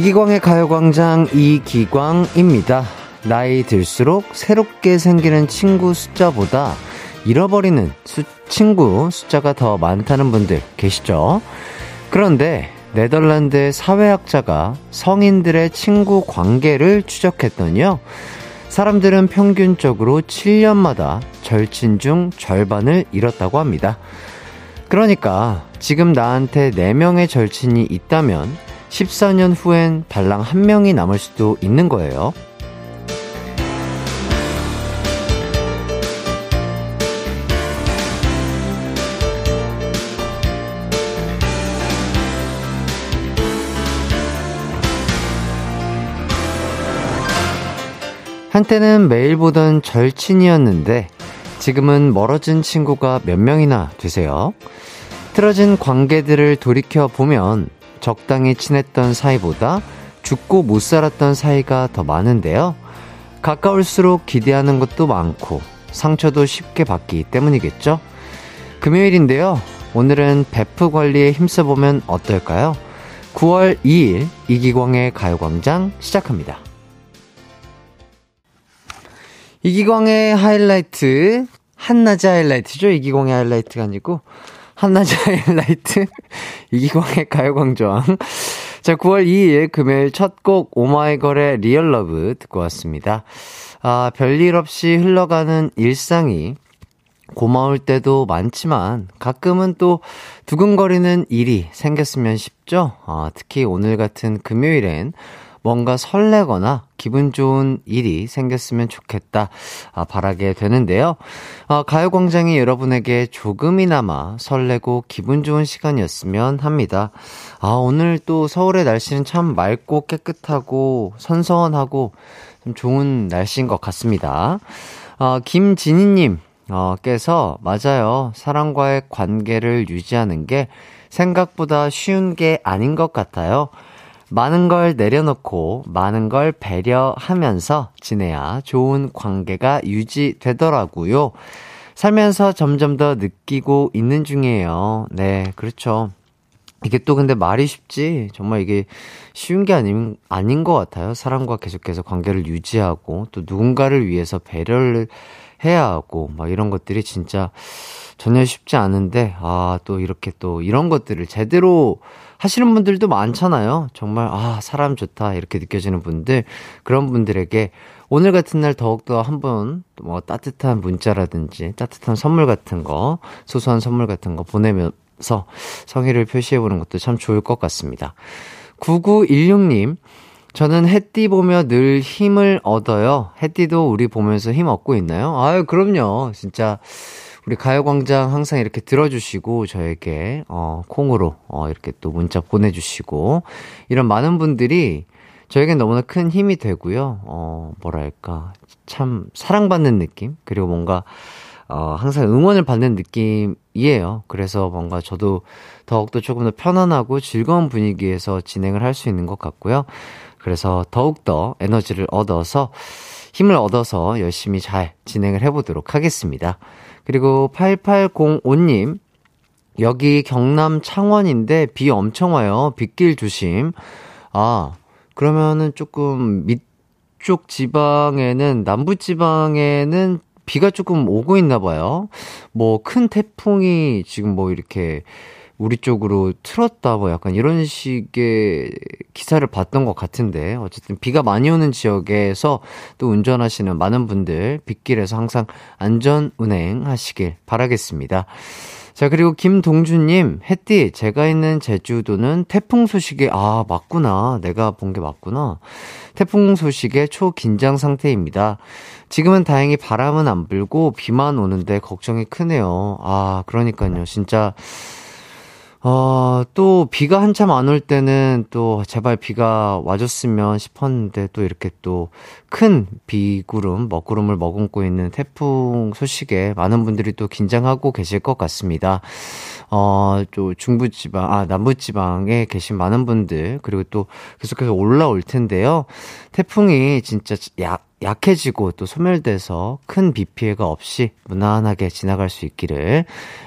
이기광의 가요광장 이기광입니다. 나이 들수록 새롭게 생기는 친구 숫자보다 잃어버리는 수, 친구 숫자가 더 많다는 분들 계시죠? 그런데 네덜란드의 사회학자가 성인들의 친구 관계를 추적했더니요. 사람들은 평균적으로 7년마다 절친 중 절반을 잃었다고 합니다. 그러니까 지금 나한테 4명의 절친이 있다면 14년 후엔 발랑 한 명이 남을 수도 있는 거예요. 한때는 매일 보던 절친이었는데 지금은 멀어진 친구가 몇 명이나 되세요. 틀어진 관계들을 돌이켜 보면 적당히 친했던 사이보다 죽고 못 살았던 사이가 더 많은데요. 가까울수록 기대하는 것도 많고 상처도 쉽게 받기 때문이겠죠. 금요일인데요. 오늘은 베프 관리에 힘써보면 어떨까요? 9월 2일 이기광의 가요광장 시작합니다. 이기광의 하이라이트, 한낮의 하이라이트죠. 이기광의 하이라이트가 아니고 한낮의 하이라이트 이기광의 가요광장 자 9월 2일 금요일 첫 곡 오마이걸의 Real Love 듣고 왔습니다. 아 별일 없이 흘러가는 일상이 고마울 때도 많지만 가끔은 또 두근거리는 일이 생겼으면 싶죠? 아, 특히 오늘 같은 금요일엔 뭔가 설레거나 기분 좋은 일이 생겼으면 좋겠다 아, 바라게 되는데요. 아, 가요광장이 여러분에게 조금이나마 설레고 기분 좋은 시간이었으면 합니다. 아, 오늘 또 서울의 날씨는 참 맑고 깨끗하고 선선하고 좀 좋은 날씨인 것 같습니다. 아, 김진희님, 어, 께서, 맞아요. 사람과의 관계를 유지하는 게 생각보다 쉬운 게 아닌 것 같아요. 많은 걸 내려놓고 많은 걸 배려하면서 지내야 좋은 관계가 유지되더라고요. 살면서 점점 더 느끼고 있는 중이에요. 네, 그렇죠. 이게 또 근데 말이 쉽지 정말 이게 쉬운 게 아닌 아닌 것 같아요. 사람과 계속해서 관계를 유지하고 또 누군가를 위해서 배려를 해야 하고 막 이런 것들이 진짜 전혀 쉽지 않은데 아 또 이렇게 또 이런 것들을 제대로 하시는 분들도 많잖아요. 정말, 아, 사람 좋다. 이렇게 느껴지는 분들. 그런 분들에게 오늘 같은 날 더욱더 한번 뭐 따뜻한 문자라든지 따뜻한 선물 같은 거, 소소한 선물 같은 거 보내면서 성의를 표시해보는 것도 참 좋을 것 같습니다. 9916님, 저는 햇띠 보며 늘 힘을 얻어요. 햇띠도 우리 보면서 힘 얻고 있나요? 아유, 그럼요. 진짜. 우리 가요광장 항상 이렇게 들어주시고, 저에게, 어, 콩으로, 어, 이렇게 또 문자 보내주시고, 이런 많은 분들이 저에겐 너무나 큰 힘이 되고요. 어, 뭐랄까. 참 사랑받는 느낌? 그리고 뭔가, 어, 항상 응원을 받는 느낌이에요. 그래서 뭔가 저도 더욱더 조금 더 편안하고 즐거운 분위기에서 진행을 할 수 있는 것 같고요. 그래서 더욱더 에너지를 얻어서 힘을 얻어서 열심히 잘 진행을 해보도록 하겠습니다. 그리고 8805님, 여기 경남 창원인데 비 엄청 와요. 빗길 조심. 아, 그러면은 조금 밑쪽 지방에는, 남부 지방에는 비가 조금 오고 있나 봐요. 뭐 큰 태풍이 지금 뭐 이렇게 우리 쪽으로 틀었다 뭐 약간 이런 식의 기사를 봤던 것 같은데 어쨌든 비가 많이 오는 지역에서 또 운전하시는 많은 분들 빗길에서 항상 안전 운행하시길 바라겠습니다. 자, 그리고 김동준님, 햇띠, 제가 있는 제주도는 태풍 소식에, 아, 맞구나. 내가 본 게 맞구나. 태풍 소식에 초긴장 상태입니다. 지금은 다행히 바람은 안 불고 비만 오는데 걱정이 크네요. 아, 그러니까요. 진짜, 어, 또 비가 한참 안 올 때는 또 제발 비가 와줬으면 싶었는데 또 이렇게 또 큰 비구름, 먹구름을 머금고 있는 태풍 소식에 많은 분들이 또 긴장하고 계실 것 같습니다. 어, 또 중부지방, 아, 남부지방에 계신 많은 분들, 그리고 또 계속해서 올라올 텐데요. 태풍이 진짜 약, 약해지고 또 소멸돼서 큰 비 피해가 없이 무난하게 지나갈 수 있기를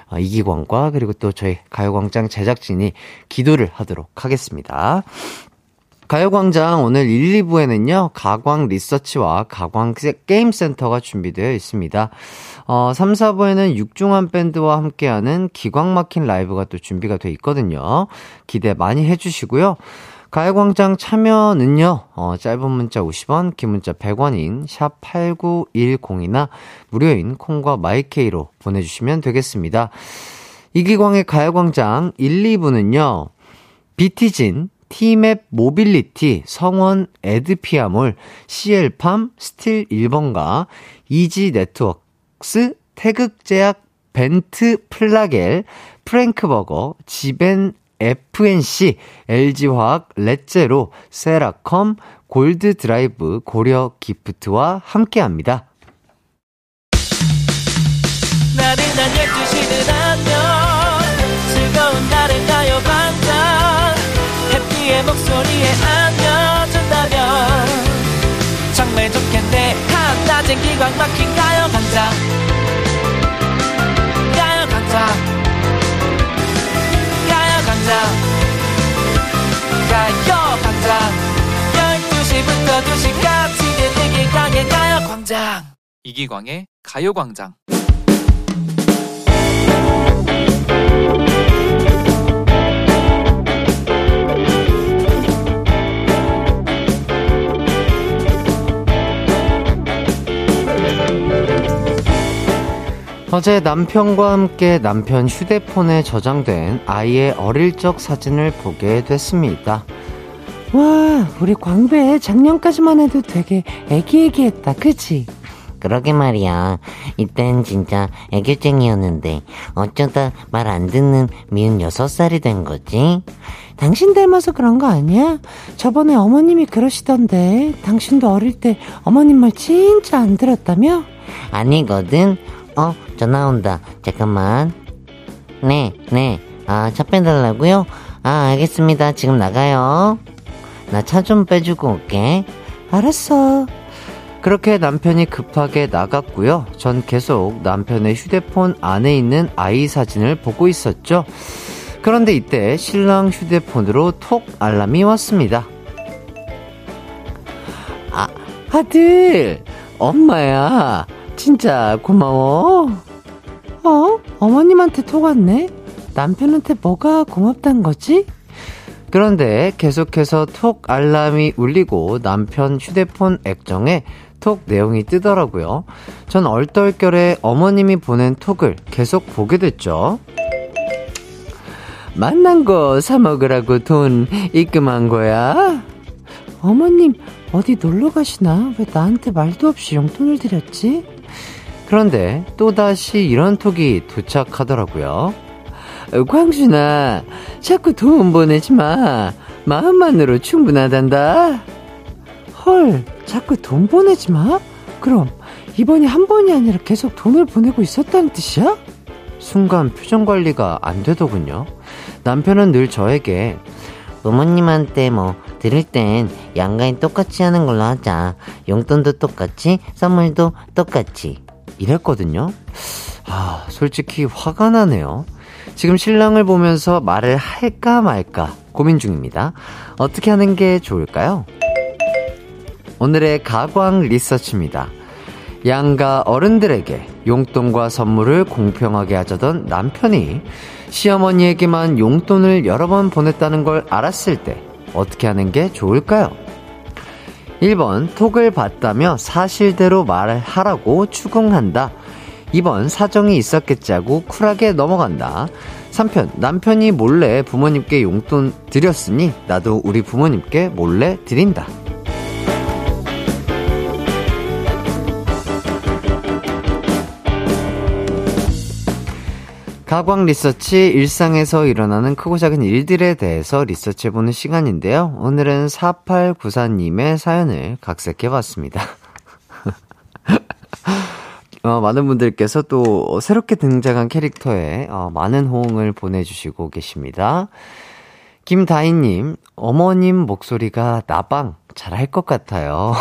어, 이기광과 그리고 또 저희 가요광장 제작진이 기도를 하도록 하겠습니다. 가요광장 오늘 1, 2부에는요, 가광 리서치와 가광 게임센터가 준비되어 있습니다. 어, 3, 4부에는 육중한 밴드와 함께하는 기광 막힌 라이브가 또 준비가 돼 있거든요. 기대 많이 해주시고요. 가요광장 참여는요, 어, 짧은 문자 50원, 긴 문자 100원인 샵8910이나 무료인 콩과 마이케이로 보내주시면 되겠습니다. 이기광의 가요광장 1, 2부는요, 비티진, 티맵 모빌리티, 성원 에드피아몰, CL팜, 스틸 1번가, 이지 네트워크스, 태극제약, 벤트 플라겔, 프랭크버거, 지벤 FNC, LG화학, 렛제로, 세라컴, 골드드라이브, 고려 기프트와 함께합니다. 나른한 12시는 안녕 즐거운 날을 가요 반짝 해피의 목소리에 안겨준다면 정말 좋겠네. 한낮엔 기광 막힌 가요 반짝 가자 가요 광장. 12시부터 2시까지 이기광의 가요 광장. 이기광의 가요 광장 어제 남편과 함께 남편 휴대폰에 저장된 아이의 어릴 적 사진을 보게 됐습니다. 와, 우리 광배 작년까지만 해도 되게 애기애기했다, 그치? 그러게 말이야. 이땐 진짜 애교쟁이였는데 어쩌다 말 안 듣는 미운 여섯 살이 된 거지? 당신 닮아서 그런 거 아니야? 저번에 어머님이 그러시던데 당신도 어릴 때 어머님 말 진짜 안 들었다며? 아니거든. 어, 전화 온다. 잠깐만. 네, 네. 아, 차 빼달라고요? 아, 알겠습니다. 지금 나가요. 나 차 좀 빼주고 올게. 알았어. 그렇게 남편이 급하게 나갔고요. 전 계속 남편의 휴대폰 안에 있는 아이 사진을 보고 있었죠. 그런데 이때 신랑 휴대폰으로 톡 알람이 왔습니다. 아, 아들! 엄마야! 진짜 고마워. 어? 어머님한테 톡 왔네? 남편한테 뭐가 고맙단 거지? 그런데 계속해서 톡 알람이 울리고 남편 휴대폰 액정에 톡 내용이 뜨더라고요. 전 얼떨결에 어머님이 보낸 톡을 계속 보게 됐죠. 만난 거 사먹으라고 돈 입금한 거야? 어머님, 어디 놀러 가시나? 왜 나한테 말도 없이 용돈을 드렸지? 그런데 또다시 이런 톡이 도착하더라고요. 광준아, 자꾸 돈 보내지 마. 마음만으로 충분하단다. 헐, 자꾸 돈 보내지 마? 그럼 이번이 한 번이 아니라 계속 돈을 보내고 있었다는 뜻이야? 순간 표정 관리가 안 되더군요. 남편은 늘 저에게 부모님한테 뭐 들을 땐 양가인 똑같이 하는 걸로 하자. 용돈도 똑같이, 선물도 똑같이. 이랬거든요. 아, 솔직히 화가 나네요. 지금 신랑을 보면서 말을 할까 말까 고민 중입니다. 어떻게 하는 게 좋을까요? 오늘의 가광 리서치입니다. 양가 어른들에게 용돈과 선물을 공평하게 하자던 남편이 시어머니에게만 용돈을 여러 번 보냈다는 걸 알았을 때 어떻게 하는 게 좋을까요? 1번 톡을 봤다며 사실대로 말하라고 추궁한다. 2번 사정이 있었겠지 하고 쿨하게 넘어간다. 3편 남편이 몰래 부모님께 용돈 드렸으니 나도 우리 부모님께 몰래 드린다. 가광 리서치 일상에서 일어나는 크고 작은 일들에 대해서 리서치해보는 시간인데요. 오늘은 4894님의 사연을 각색해봤습니다. 어, 많은 분들께서 또 새롭게 등장한 캐릭터에 어, 많은 호응을 보내주시고 계십니다. 김다희님, 어머님 목소리가 나방 잘할 것 같아요.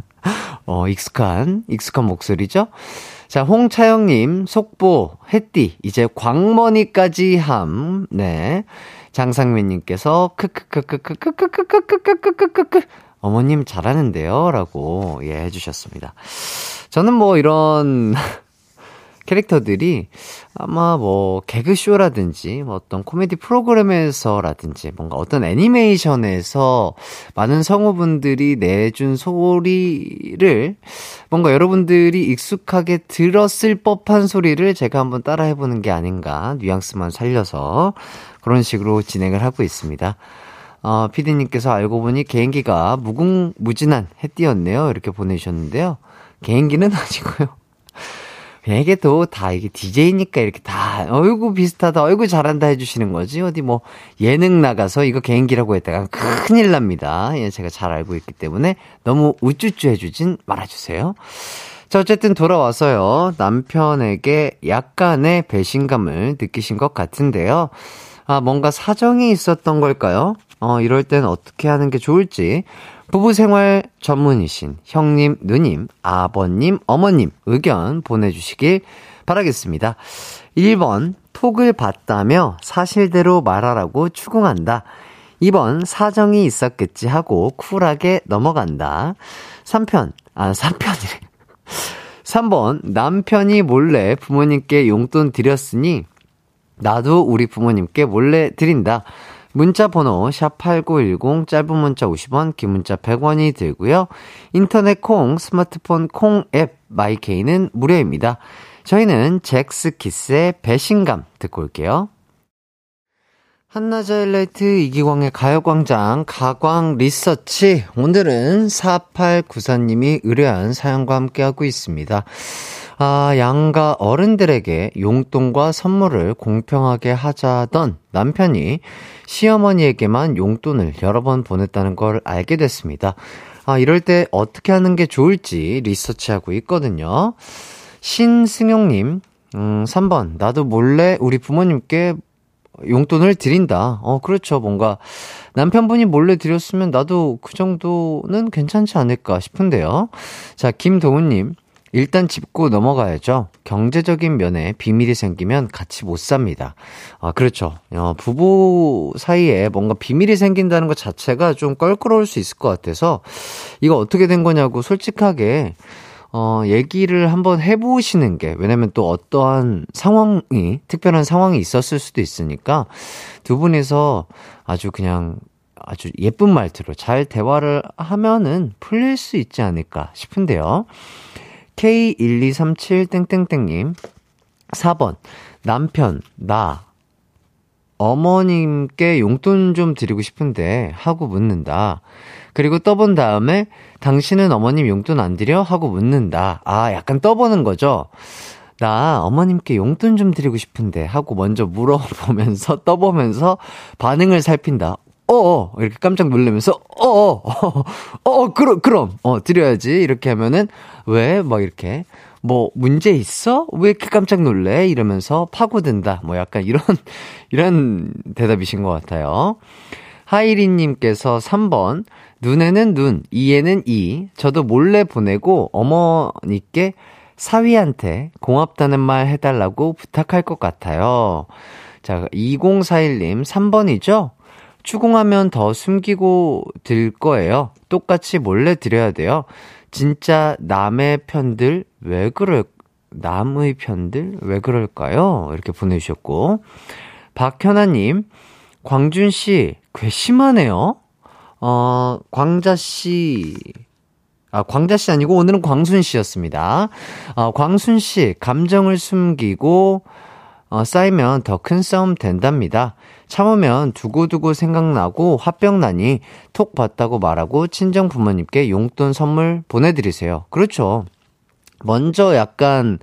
어, 익숙한, 익숙한 목소리죠? 자, 홍차영님, 속보, 햇띠, 이제 광머니까지 함. 네. 장상민님께서 크크크크크크크크크크크크크크 어머님 잘하는데요 라고 예 해주셨습니다. 저는 뭐 이런 캐릭터들이 아마 뭐 개그쇼라든지 뭐 어떤 코미디 프로그램에서라든지 뭔가 어떤 애니메이션에서 많은 성우분들이 내준 소리를 뭔가 여러분들이 익숙하게 들었을 법한 소리를 제가 한번 따라 해보는 게 아닌가 뉘앙스만 살려서 그런 식으로 진행을 하고 있습니다. 어, 피디님께서 알고 보니 개인기가 무궁무진한 해띠였네요. 이렇게 보내주셨는데요. 개인기는 아니고요. 이게 또 다 이게 DJ니까 이렇게 다 어이구 비슷하다, 어이구 잘한다 해주시는 거지. 어디 뭐 예능 나가서 이거 개인기라고 했다가 큰일 납니다. 예, 제가 잘 알고 있기 때문에 너무 우쭈쭈 해주진 말아주세요. 자, 어쨌든 돌아와서요. 남편에게 약간의 배신감을 느끼신 것 같은데요. 아, 뭔가 사정이 있었던 걸까요? 어, 이럴 땐 어떻게 하는 게 좋을지 부부 생활 전문이신 형님, 누님, 아버님, 어머님 의견 보내주시길 바라겠습니다. 1번, 톡을 봤다며 사실대로 말하라고 추궁한다. 2번, 사정이 있었겠지 하고 쿨하게 넘어간다. 3편, 아, 3편이래. 3번, 남편이 몰래 부모님께 용돈 드렸으니 나도 우리 부모님께 몰래 드린다. 문자 번호 샵8910 짧은 문자 50원, 긴 문자 100원이 들고요. 인터넷 콩, 스마트폰 콩 앱 마이케이는 무료입니다. 저희는 잭스키스의 배신감 듣고 올게요. 한낮의 일라이트 이기광의 가요광장 가광 리서치 오늘은 4894님이 의뢰한 사연과 함께하고 있습니다. 아, 양가 어른들에게 용돈과 선물을 공평하게 하자던 남편이 시어머니에게만 용돈을 여러 번 보냈다는 걸 알게 됐습니다. 아, 이럴 때 어떻게 하는 게 좋을지 리서치하고 있거든요. 신승용님, 음, 3번. 나도 몰래 우리 부모님께 용돈을 드린다. 어, 그렇죠. 뭔가 남편분이 몰래 드렸으면 나도 그 정도는 괜찮지 않을까 싶은데요. 자, 김동훈님. 일단 짚고 넘어가야죠. 경제적인 면에 비밀이 생기면 같이 못 삽니다. 아, 그렇죠. 어, 부부 사이에 뭔가 비밀이 생긴다는 것 자체가 좀 껄끄러울 수 있을 것 같아서 이거 어떻게 된 거냐고 솔직하게 어, 얘기를 한번 해보시는 게, 왜냐면 또 어떠한 상황이, 특별한 상황이 있었을 수도 있으니까 두 분이서 아주 그냥 아주 예쁜 말투로 잘 대화를 하면은 풀릴 수 있지 않을까 싶은데요. K1237땡땡땡님, 4번, 남편, 나, 어머님께 용돈 좀 드리고 싶은데, 하고 묻는다. 그리고 떠본 다음에, 당신은 어머님 용돈 안 드려? 하고 묻는다. 아, 약간 떠보는 거죠? 나 어머님께 용돈 좀 드리고 싶은데 하고 먼저 물어보면서 떠보면서 반응을 살핀다. 어어. 이렇게 깜짝 놀라면서 어어 어어 어, 그럼 그럼. 어 드려야지. 이렇게 하면은 왜막 이렇게 뭐 문제 있어? 왜 이렇게 깜짝 놀래? 이러면서 파고든다. 뭐 약간 이런 이런 대답이신 것 같아요. 하이리님께서 3번. 눈에는 눈 이에는 이. 저도 몰래 보내고 어머니께 사위한테 고맙다는 말 해달라고 부탁할 것 같아요. 자 2041님 3번이죠 추궁하면 더 숨기고 들 거예요. 똑같이 몰래 드려야 돼요. 진짜 남의 편들 왜 그럴 남의 편들 왜 그럴까요? 이렇게 보내주셨고 박현아님 광준 씨 괘씸하네요. 어 광자 씨. 아, 광자 씨 아니고 오늘은 광순 씨였습니다. 어, 광순 씨, 감정을 숨기고, 어, 쌓이면 더 큰 싸움 된답니다. 참으면 두고두고 생각나고 화병 나니 톡 봤다고 말하고 친정 부모님께 용돈 선물 보내드리세요. 그렇죠. 먼저 약간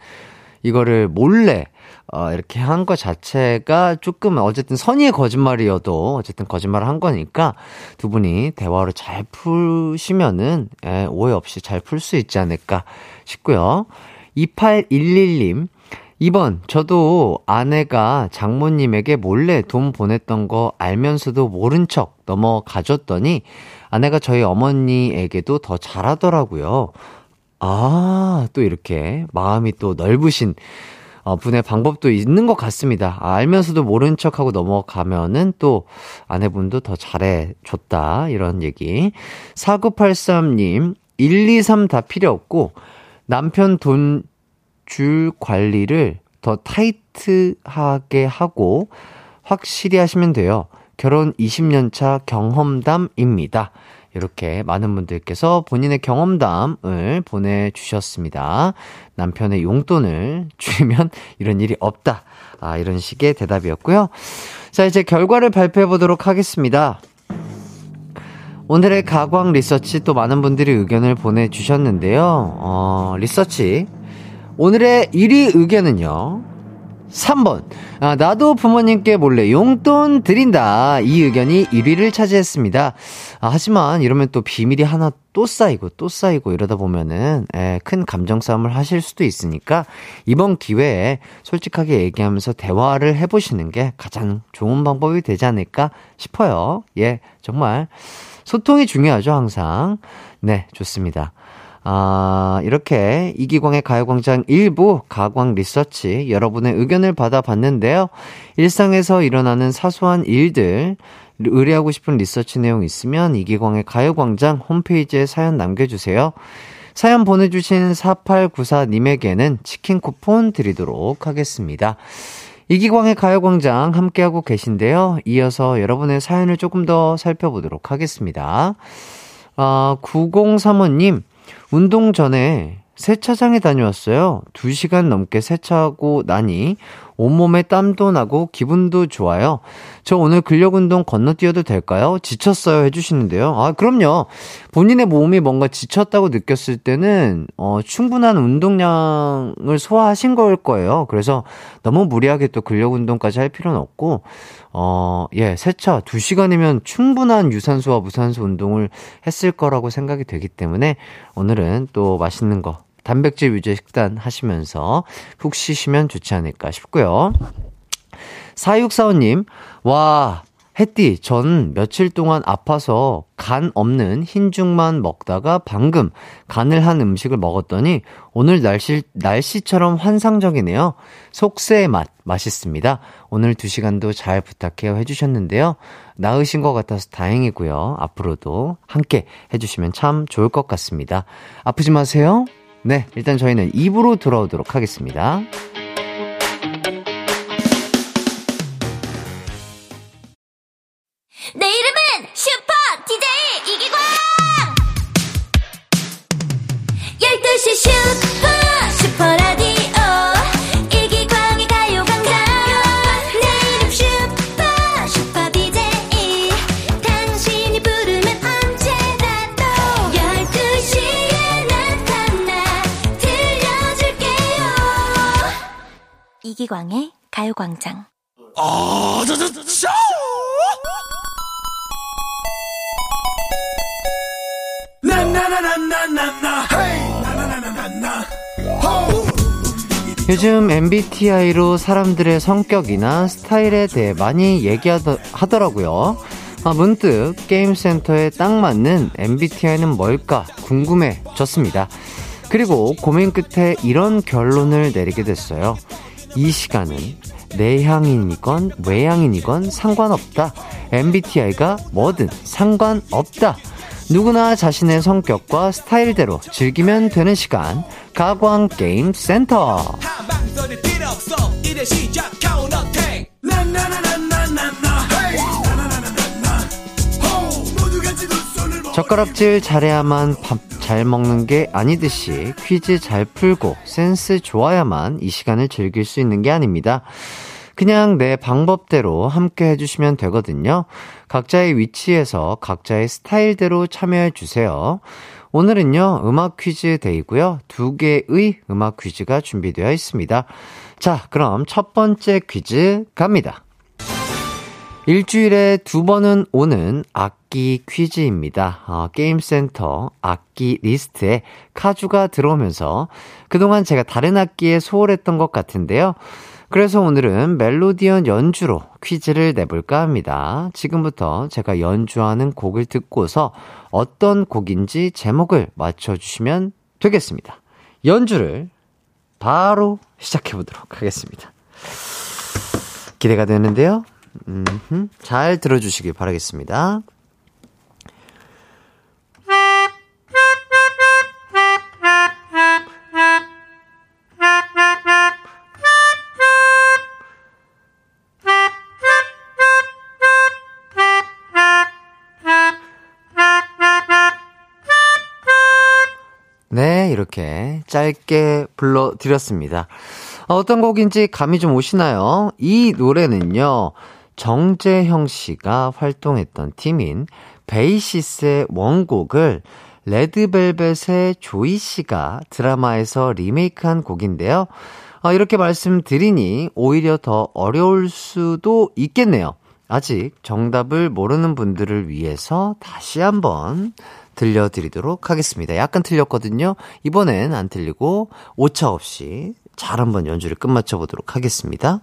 이거를 몰래 어, 이렇게 한 것 자체가 조금 어쨌든 선의의 거짓말이어도 어쨌든 거짓말을 한 거니까 두 분이 대화를 잘 푸시면은 예, 오해 없이 잘 풀 수 있지 않을까 싶고요. 2811님 2번, 저도 아내가 장모님에게 몰래 돈 보냈던 거 알면서도 모른 척 넘어가줬더니 아내가 저희 어머니에게도 더 잘하더라고요. 아, 또 이렇게 마음이 또 넓으신 어, 분의 방법도 있는 것 같습니다. 아, 알면서도 모른 척하고 넘어가면은 또 아내분도 더 잘해줬다. 이런 얘기. 4983님, 1, 2, 3 다 필요 없고 남편 돈 줄 관리를 더 타이트하게 하고 확실히 하시면 돼요. 결혼 20년 차 경험담입니다. 이렇게 많은 분들께서 본인의 경험담을 보내주셨습니다. 남편의 용돈을 주면 이런 일이 없다. 아, 이런 식의 대답이었고요. 자, 이제 결과를 발표해 보도록 하겠습니다. 오늘의 가광 리서치 또 많은 분들이 의견을 보내주셨는데요. 어, 리서치. 오늘의 1위 의견은요. 3번. 아, 나도 부모님께 몰래 용돈 드린다. 이 의견이 1위를 차지했습니다. 아, 하지만 이러면 또 비밀이 하나 또 쌓이고 또 쌓이고 이러다 보면은 에, 예, 큰 감정 싸움을 하실 수도 있으니까 이번 기회에 솔직하게 얘기하면서 대화를 해 보시는 게 가장 좋은 방법이 되지 않을까 싶어요. 예, 정말 소통이 중요하죠, 항상. 네, 좋습니다. 아, 이렇게 이기광의 가요광장 일부 가광 리서치 여러분의 의견을 받아봤는데요. 일상에서 일어나는 사소한 일들, 의뢰하고 싶은 리서치 내용 있으면 이기광의 가요광장 홈페이지에 사연 남겨주세요. 사연 보내주신 4894님에게는 치킨 쿠폰 드리도록 하겠습니다. 이기광의 가요광장 함께하고 계신데요. 이어서 여러분의 사연을 조금 더 살펴보도록 하겠습니다. 아, 9035님, 운동 전에 세차장에 다녀왔어요. 2시간 넘게 세차하고 나니 온몸에 땀도 나고 기분도 좋아요. 저 오늘 근력 운동 건너뛰어도 될까요? 지쳤어요 해주시는데요. 아, 그럼요. 본인의 몸이 뭔가 지쳤다고 느꼈을 때는, 어, 충분한 운동량을 소화하신 걸 거예요. 그래서 너무 무리하게 또 근력 운동까지 할 필요는 없고, 어, 예, 세차 2시간이면 충분한 유산소와 무산소 운동을 했을 거라고 생각이 되기 때문에 오늘은 또 맛있는 거 단백질 위주의 식단 하시면서 푹 쉬시면 좋지 않을까 싶고요. 4645님, 와, 햇띠, 전 며칠 동안 아파서 간 없는 흰죽만 먹다가 방금 간을 한 음식을 먹었더니 오늘 날씨, 날씨처럼 환상적이네요. 속세의 맛, 맛있습니다. 오늘 두 시간도 잘 부탁해요 해주셨는데요. 나으신 것 같아서 다행이고요. 앞으로도 함께 해주시면 참 좋을 것 같습니다. 아프지 마세요. 네, 일단 저희는 입으로 돌아오도록 하겠습니다. 내 이름은 슈퍼 DJ 이기광! 12시 슈퍼 이기광의 가요광장. 아, 저, 저, 저, 저! 요즘 MBTI로 사람들의 성격이나 스타일에 대해 많이 얘기하더라고요. 아, 문득 게임센터에 딱 맞는 MBTI는 뭘까 궁금해졌습니다. 그리고 고민 끝에 이런 결론을 내리게 됐어요. 이 시간은 내향인이건 외향인이건 상관없다. MBTI가 뭐든 상관없다. 누구나 자신의 성격과 스타일대로 즐기면 되는 시간. 가광 게임 센터. 젓가락질 잘해야만 밥 잘 먹는 게 아니듯이 퀴즈 잘 풀고 센스 좋아야만 이 시간을 즐길 수 있는 게 아닙니다. 그냥 내 방법대로 함께 해주시면 되거든요. 각자의 위치에서 각자의 스타일대로 참여해 주세요. 오늘은요, 음악 퀴즈 데이고요. 두 개의 음악 퀴즈가 준비되어 있습니다. 자, 그럼 첫 번째 퀴즈 갑니다. 일주일에 두 번은 오는 악 기 퀴즈입니다. 어, 게임센터 악기 리스트에 카주가 들어오면서 그동안 제가 다른 악기에 소홀했던 것 같은데요. 그래서 오늘은 멜로디언 연주로 퀴즈를 내볼까 합니다. 지금부터 제가 연주하는 곡을 듣고서 어떤 곡인지 제목을 맞춰주시면 되겠습니다. 연주를 바로 시작해보도록 하겠습니다. 기대가 되는데요. 음흠, 잘 들어주시길 바라겠습니다. 짧게 불러드렸습니다. 어떤 곡인지 감이 좀 오시나요? 이 노래는요, 정재형 씨가 활동했던 팀인 베이시스의 원곡을 레드벨벳의 조이 씨가 드라마에서 리메이크한 곡인데요. 어, 이렇게 말씀드리니 오히려 더 어려울 수도 있겠네요. 아직 정답을 모르는 분들을 위해서 다시 한번 들려드리도록 하겠습니다. 약간 틀렸거든요. 이번엔 안 틀리고 오차 없이 잘 한번 연주를 끝마쳐 보도록 하겠습니다.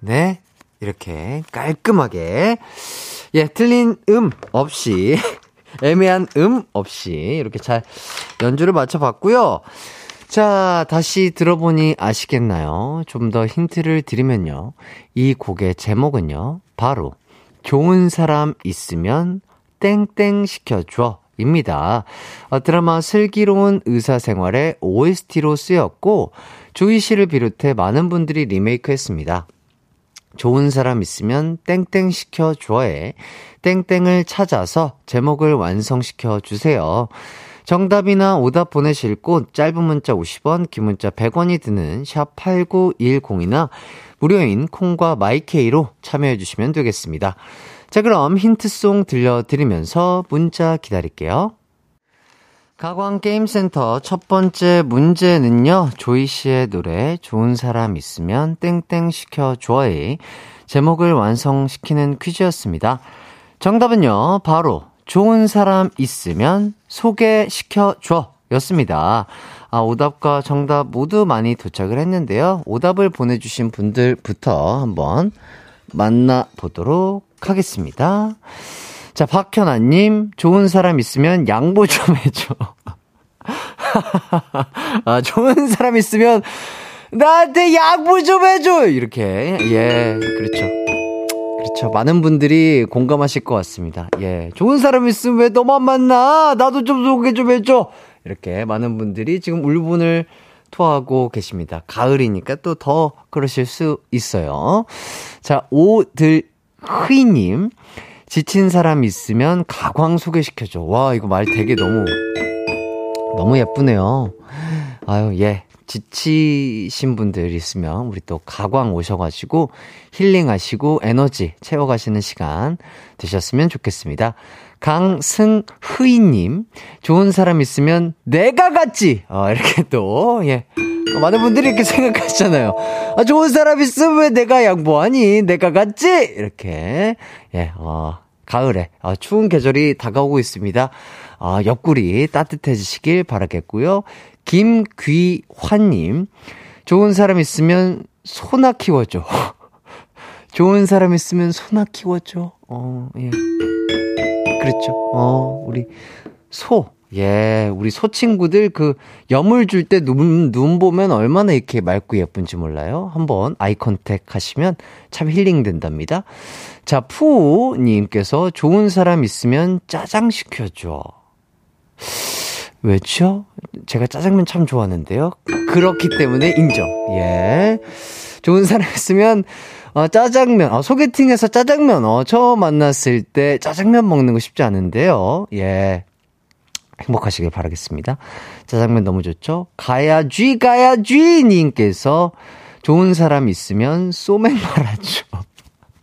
네, 이렇게 깔끔하게 예, 틀린 음 없이 애매한 음 없이 이렇게 잘 연주를 맞춰봤고요. 자, 다시 들어보니 아시겠나요? 좀 더 힌트를 드리면요. 이 곡의 제목은요. 바로 좋은 사람 있으면 땡땡 시켜줘. 입니다. 어, 드라마 슬기로운 의사생활의 OST로 쓰였고, 조이 씨를 비롯해 많은 분들이 리메이크 했습니다. 좋은 사람 있으면 땡땡 시켜줘에 땡땡을 찾아서 제목을 완성시켜 주세요. 정답이나 오답 보내실 곳 짧은 문자 50원, 긴 문자 100원이 드는 샵 8910이나 무료인 콩과 마이케이로 참여해 주시면 되겠습니다. 자, 그럼 힌트송 들려드리면서 문자 기다릴게요. 가광게임센터 첫 번째 문제는요, 조이 씨의 노래, 좋은 사람 있으면 땡땡 시켜줘의 제목을 완성시키는 퀴즈였습니다. 정답은요, 바로 좋은 사람 있으면 소개시켜줘 였습니다. 아, 오답과 정답 모두 많이 도착을 했는데요. 오답을 보내주신 분들부터 한번 만나보도록 하겠습니다. 자, 박현아님, 좋은 사람 있으면 양보 좀 해줘. 아, 좋은 사람 있으면 나한테 양보 좀 해줘! 이렇게. 예, 그렇죠. 그렇죠. 많은 분들이 공감하실 것 같습니다. 예. 좋은 사람 있으면 왜 너만 만나? 나도 좀 소개 좀 해줘! 이렇게 많은 분들이 지금 울분을 토하고 계십니다. 가을이니까 또 더 그러실 수 있어요. 자, 오들휘님. 지친 사람 있으면 가광 소개시켜줘. 와, 이거 말 되게 너무, 너무 예쁘네요. 아유, 예. 지치신 분들 있으면 우리 또 가광 오셔가지고 힐링하시고 에너지 채워가시는 시간 되셨으면 좋겠습니다. 강승흐이님, 좋은 사람 있으면 내가 갔지! 어, 이렇게 또, 예. 어, 많은 분들이 이렇게 생각하시잖아요. 아, 좋은 사람 있으면 왜 내가 양보하니? 내가 갔지? 이렇게, 예, 어, 가을에, 어, 추운 계절이 다가오고 있습니다. 어, 옆구리 따뜻해지시길 바라겠고요. 김귀환님, 좋은 사람 있으면 소나 키워줘. 좋은 사람 있으면 소나 키워줘. 어, 예. 그렇죠. 어, 우리 소. 예, 우리 소 친구들 그 염을 줄 때 눈, 눈 보면 얼마나 이렇게 맑고 예쁜지 몰라요? 한번 아이 컨택 하시면 참 힐링 된답니다. 자, 푸님께서 좋은 사람 있으면 짜장 시켜줘. 왜죠? 제가 짜장면 참 좋아하는데요. 그렇기 때문에 인정. 예. 좋은 사람 있으면 어, 짜장면, 어, 소개팅에서 짜장면, 어, 처음 만났을 때 짜장면 먹는 거 쉽지 않은데요. 예. 행복하시길 바라겠습니다. 짜장면 너무 좋죠? 가야쥐, 가야쥐! 님께서 좋은 사람 있으면 소맥 말아줘.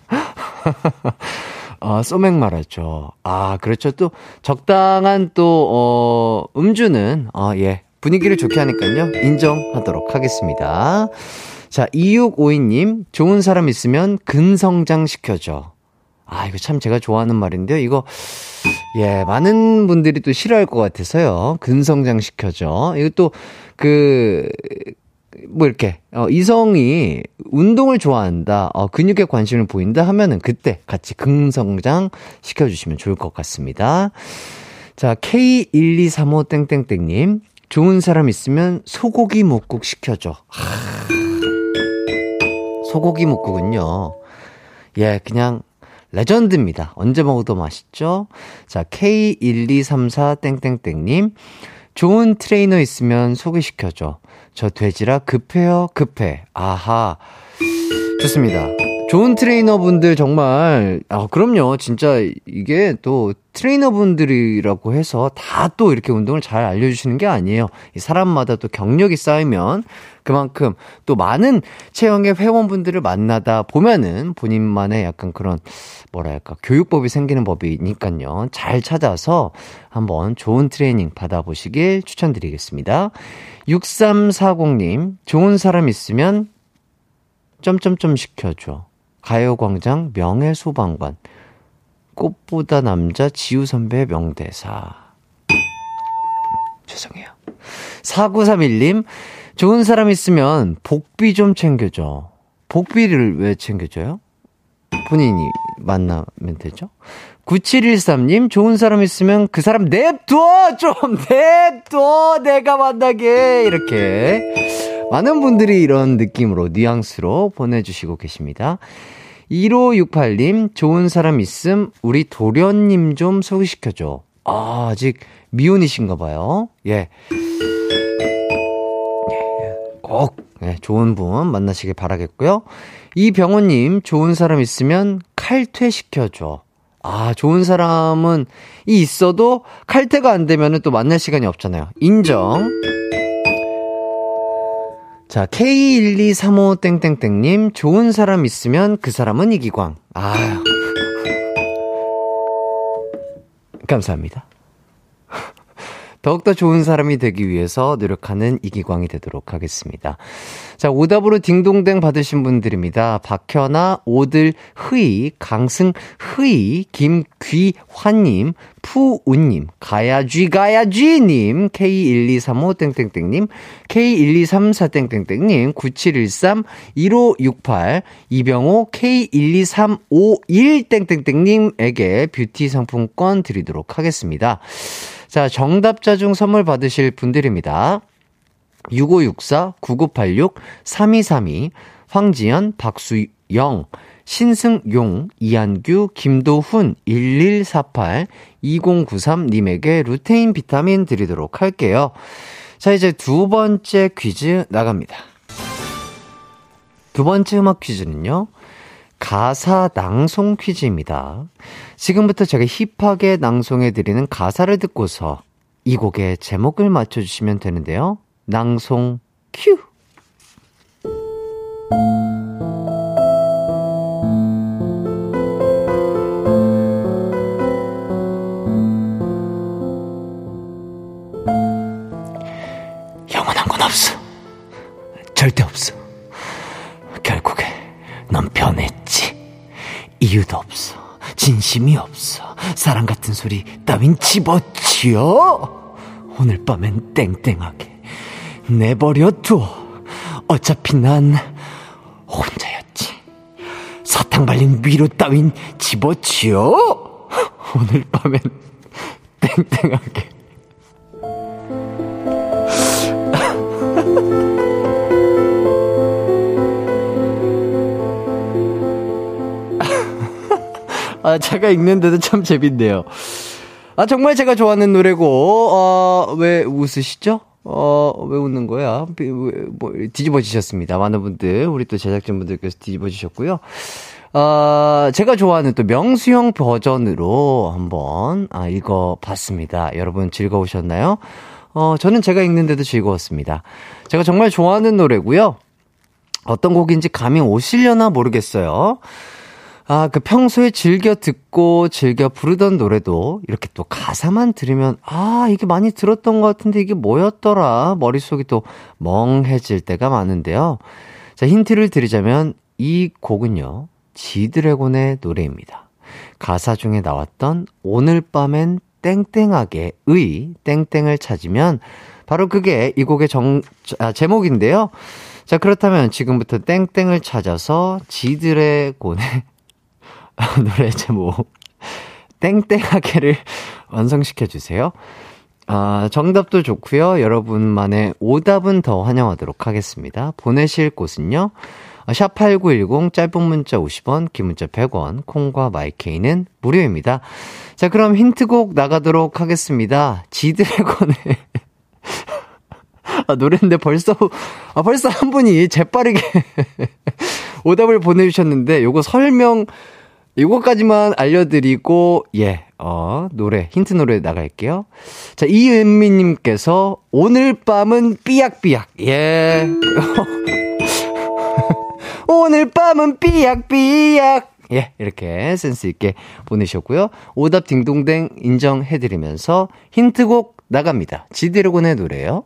아, 소맥 말하죠. 아, 그렇죠. 또, 적당한 또, 어, 음주는, 어, 예. 분위기를 좋게 하니까요. 인정하도록 하겠습니다. 자, 2652님, 좋은 사람 있으면 근성장 시켜줘. 아, 이거 참 제가 좋아하는 말인데요. 이거, 예, 많은 분들이 또 싫어할 것 같아서요. 근성장 시켜줘. 이거 또, 그, 뭐 이렇게, 어, 이성이 운동을 좋아한다, 어, 근육에 관심을 보인다 하면은 그때 같이 긍성장 시켜주시면 좋을 것 같습니다. 자, K1235땡땡땡님. 좋은 사람 있으면 소고기 묵국 시켜줘. 하... 소고기 묵국은요. 예, 그냥 레전드입니다. 언제 먹어도 맛있죠? 자, K1234땡땡땡님. 좋은 트레이너 있으면 소개시켜줘. 저 돼지라 급해요, 급해. 아하. 좋습니다. 좋은 트레이너 분들 정말, 아, 그럼요. 진짜 이게 또 트레이너 분들이라고 해서 다 또 이렇게 운동을 잘 알려주시는 게 아니에요. 사람마다 또 경력이 쌓이면 그만큼 또 많은 체형의 회원분들을 만나다 보면은 본인만의 약간 그런 뭐랄까 교육법이 생기는 법이니까요. 잘 찾아서 한번 좋은 트레이닝 받아보시길 추천드리겠습니다. 6340님, 좋은 사람 있으면 점점점 시켜줘. 가요광장 명예소방관. 꽃보다 남자 지우 선배의 명대사. 죄송해요. 4931님, 좋은 사람 있으면 복비 좀 챙겨줘. 복비를 왜 챙겨줘요? 본인이 만나면 되죠? 9713님, 좋은 사람 있으면 그 사람 냅둬! 좀 냅둬! 내가 만나게! 이렇게. 많은 분들이 이런 느낌으로, 뉘앙스로 보내주시고 계십니다. 1568님, 좋은 사람 있음, 우리 도련님 좀 소개시켜줘. 아, 아직 미혼이신가 봐요. 예. 꼭, 예, 좋은 분 만나시길 바라겠고요. 이병호님, 좋은 사람 있으면 칼퇴시켜줘. 아, 좋은 사람은 이 있어도 칼퇴가 안 되면 또 만날 시간이 없잖아요. 인정. 자, K1235땡땡땡님, 좋은 사람 있으면 그 사람은 이기광. 아유. 감사합니다. 더욱더 좋은 사람이 되기 위해서 노력하는 이기광이 되도록 하겠습니다. 자, 오답으로 딩동댕 받으신 분들입니다. 박현아, 오들, 흐이, 강승, 흐이, 김귀환님, 푸우님, 가야쥐, 가야쥐님, K1235땡땡땡님, K1234땡땡땡님, 9713, 1568, 이병호, K123551땡땡땡님에게 뷰티 상품권 드리도록 하겠습니다. 자, 정답자 중 선물 받으실 분들입니다. 6564, 9986, 3232, 황지연, 박수영, 신승용, 이한규, 김도훈, 1148, 2093님에게 루테인 비타민 드리도록 할게요. 자, 이제 두 번째 퀴즈 나갑니다. 두 번째 음악 퀴즈는요. 가사 낭송 퀴즈입니다. 지금부터 제가 힙하게 낭송해드리는 가사를 듣고서 이 곡의 제목을 맞춰주시면 되는데요. 낭송 큐! 영원한 건 없어. 절대 없어. 결국에 넌 변했지. 이유도 없어. 진심이 없어. 사랑 같은 소리 따윈 집어치워. 오늘 밤엔 땡땡하게 내버려둬. 어차피 난 혼자였지. 사탕 발린 위로 따윈 집어치워. 오늘 밤엔 땡땡하게. 아, 제가 읽는데도 참 재밌네요. 아, 정말 제가 좋아하는 노래고, 어, 왜 웃으시죠? 어, 왜 웃는 거야? 왜, 뭐, 뒤집어지셨습니다. 많은 분들, 우리 또 제작진분들께서 뒤집어지셨고요. 어, 제가 좋아하는 또 명수형 버전으로 한번, 아, 읽어봤습니다. 여러분 즐거우셨나요? 어, 저는 제가 읽는데도 즐거웠습니다. 제가 정말 좋아하는 노래고요. 어떤 곡인지 감이 오시려나 모르겠어요. 아, 그 평소에 즐겨 듣고 즐겨 부르던 노래도 이렇게 또 가사만 들으면 아, 이게 많이 들었던 것 같은데 이게 뭐였더라. 머릿속이 또 멍해질 때가 많은데요. 자, 힌트를 드리자면 이 곡은요. 지드래곤의 노래입니다. 가사 중에 나왔던 오늘 밤엔 땡땡하게 의 땡땡을 찾으면 바로 그게 이 곡의 정, 아, 제목인데요. 자, 그렇다면 지금부터 땡땡을 찾아서 고네 노래 제목 땡땡하게를 완성시켜 주세요. 아, 정답도 좋고요. 여러분만의 오답은 더 환영하도록 하겠습니다. 보내실 곳은요. 샵8910 짧은 문자 50원, 긴 문자 100원, 콩과 마이케이는 무료입니다. 자, 그럼 힌트곡 나가도록 하겠습니다. 지드래곤의 아, 노래인데 벌써, 아, 벌써 한 분이 재빠르게 오답을 보내 주셨는데, 요거 설명, 요거까지만 알려드리고, 예, 어, 노래, 힌트 노래 나갈게요. 자, 이은미님께서, 오늘 밤은 삐약삐약, 예. 오늘 밤은 삐약삐약. 예, 이렇게 센스있게 보내셨고요. 오답 딩동댕 인정해드리면서 힌트곡 나갑니다. 지드래곤의 노래요.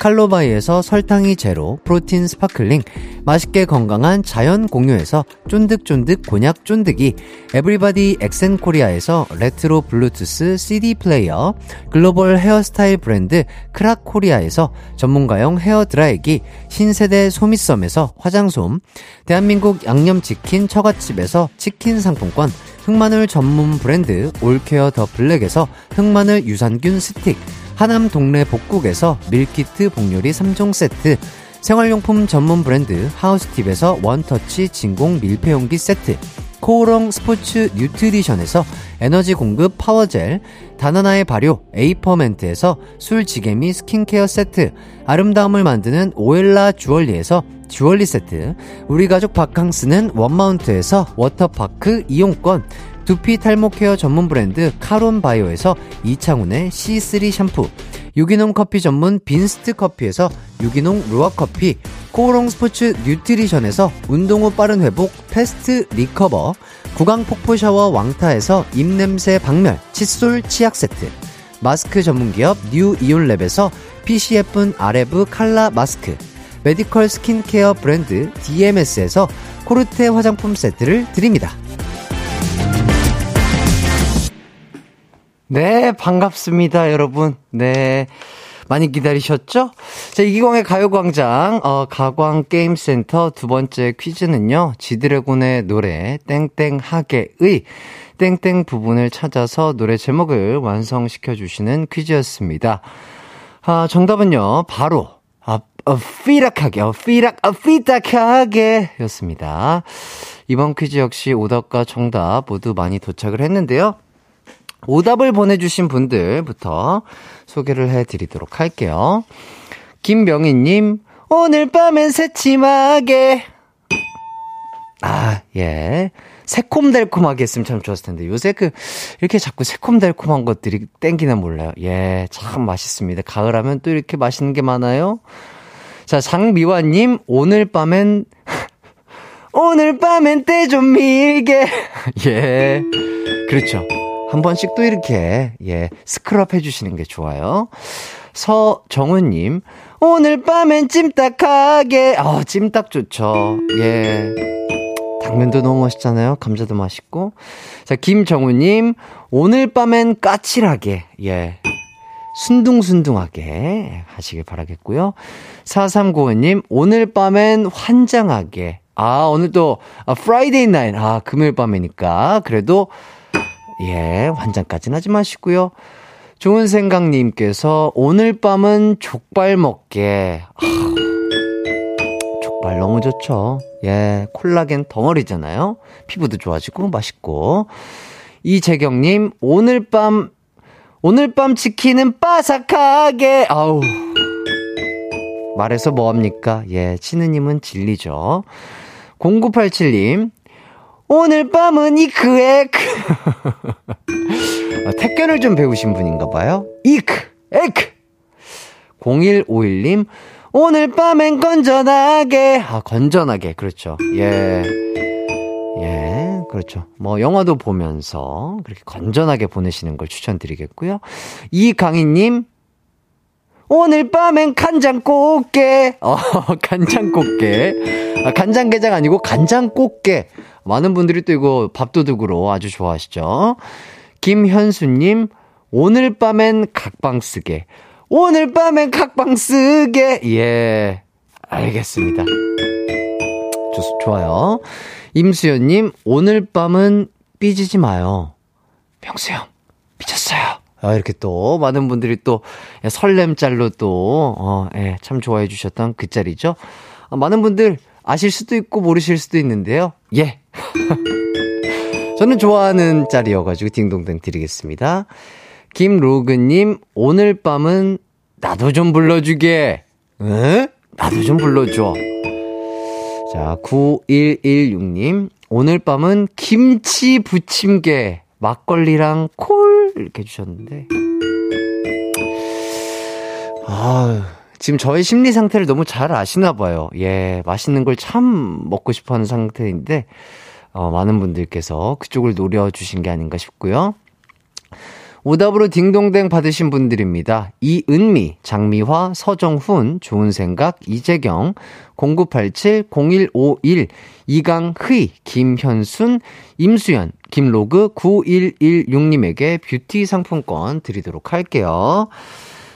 칼로바이에서 설탕이 제로 프로틴 스파클링, 맛있게 건강한 자연 공유에서 쫀득쫀득 곤약 쫀득이, 에브리바디 엑센코리아에서 레트로 블루투스 CD 플레이어, 글로벌 헤어스타일 브랜드 크라코리아에서 전문가용 헤어 드라이기, 신세대 소미썸에서 화장솜, 대한민국 양념치킨 처갓집에서 치킨 상품권, 흑마늘 전문 브랜드 올케어 더 블랙에서 흑마늘 유산균 스틱, 하남 동네 복국에서 밀키트 복요리 3종 세트, 생활용품 전문 브랜드 하우스팁에서 원터치 진공 밀폐용기 세트, 코오롱 스포츠 뉴트리션에서 에너지 공급 파워젤, 다나나의 발효 에이퍼멘트에서 술지개미 스킨케어 세트, 아름다움을 만드는 오엘라 주얼리에서 주얼리 세트, 우리 가족 바캉스는 원마운트에서 워터파크 이용권, 두피 탈모 케어 전문 브랜드 카론 바이오에서 이창훈의 C3 샴푸, 유기농 커피 전문 빈스트 커피에서 유기농 루아 커피, 코오롱 스포츠 뉴트리션에서 운동 후 빠른 회복 패스트 리커버, 구강 폭포 샤워 왕타에서 입냄새 박멸 칫솔 치약 세트, 마스크 전문 기업 뉴 이온랩에서 fit이 예쁜 아레브 칼라 마스크, 메디컬 스킨케어 브랜드 DMS에서 코르테 화장품 세트를 드립니다. 네, 반갑습니다, 여러분. 네. 많이 기다리셨죠? 자, 이기광의 가요광장, 어, 가광게임센터 두 번째 퀴즈는요, 지드래곤의 노래, 땡땡하게의 땡땡 부분을 찾아서 노래 제목을 완성시켜주시는 퀴즈였습니다. 아, 정답은요, 바로, 아, 어, 삐락하게, 어, 삐락, 어, 삐딱하게 였습니다. 이번 퀴즈 역시 오답과 정답 모두 많이 도착을 했는데요. 오답을 보내주신 분들부터 소개를 해드리도록 할게요. 김명희님, 오늘 밤엔 새침하게. 아, 예. 새콤달콤하게 했으면 참 좋았을 텐데. 요새 그, 이렇게 자꾸 새콤달콤한 것들이 땡기나 몰라요. 예, 참 맛있습니다. 가을 하면 또 이렇게 맛있는 게 많아요. 자, 장미화님, 오늘 밤엔, 오늘 밤엔 때 좀 밀게. 예. 그렇죠. 한 번씩 또 이렇게, 예, 스크럽 해주시는 게 좋아요. 서정은님, 오늘 밤엔 찜닭하게, 아, 찜닭 좋죠. 예. 당면도 너무 맛있잖아요. 감자도 맛있고. 자, 김정우님, 오늘 밤엔 까칠하게, 예. 순둥순둥하게 하시길 바라겠고요. 4395님, 오늘 밤엔 환장하게. 아, 오늘 또, 아, Friday night. 아, 금요일 밤이니까. 그래도 예, 환장까지는 하지 마시고요. 좋은 생각님께서 오늘 밤은 족발 먹게. 아, 족발 너무 좋죠. 예, 콜라겐 덩어리잖아요. 피부도 좋아지고 맛있고. 이재경님, 오늘 밤, 오늘 밤 치킨은 바삭하게. 아우. 말해서 뭐합니까? 예, 치느님은 진리죠. 0987님, 오늘 밤은 이크에크. 아, 택견을 좀 배우신 분인가 봐요. 이크, 에크. 0151님, 오늘 밤엔 건전하게. 아, 건전하게. 그렇죠. 예. 예, 그렇죠. 뭐, 영화도 보면서 그렇게 건전하게 보내시는 걸 추천드리겠고요. 이강희님, 오늘 밤엔 간장꽃게. 어, 간장꽃게. 아, 간장게장 아니고 간장꽃게. 많은 분들이 또 이거 밥도둑으로 아주 좋아하시죠. 김현수님, 오늘 밤엔 각방 쓰게. 오늘 밤엔 각방 쓰게. 예. 알겠습니다. 좋, 좋아요. 임수연님, 오늘 밤은 삐지지 마요. 명수 형, 삐졌어요. 아, 이렇게 또, 많은 분들이 또, 설렘짤로 또, 어, 예, 참 좋아해 주셨던 그 짤이죠. 아, 많은 분들 아실 수도 있고 모르실 수도 있는데요. 예. 저는 좋아하는 짤이어가지고 딩동댕 드리겠습니다. 김로그님, 오늘 밤은 나도 좀 불러주게. 에? 나도 좀 불러줘. 자, 9116님, 오늘 밤은 김치 부침개, 막걸리랑 콜, 이렇게 해주셨는데. 아 지금 저의 심리 상태를 너무 잘 아시나 봐요. 예, 맛있는 걸 참 먹고 싶어 하는 상태인데, 어, 많은 분들께서 그쪽을 노려주신 게 아닌가 싶고요. 오답으로 딩동댕 받으신 분들입니다. 이은미, 장미화, 서정훈, 좋은 생각, 이재경, 0987, 0151, 이강휘, 김현순, 임수연, 김로그 9116님에게 뷰티 상품권 드리도록 할게요.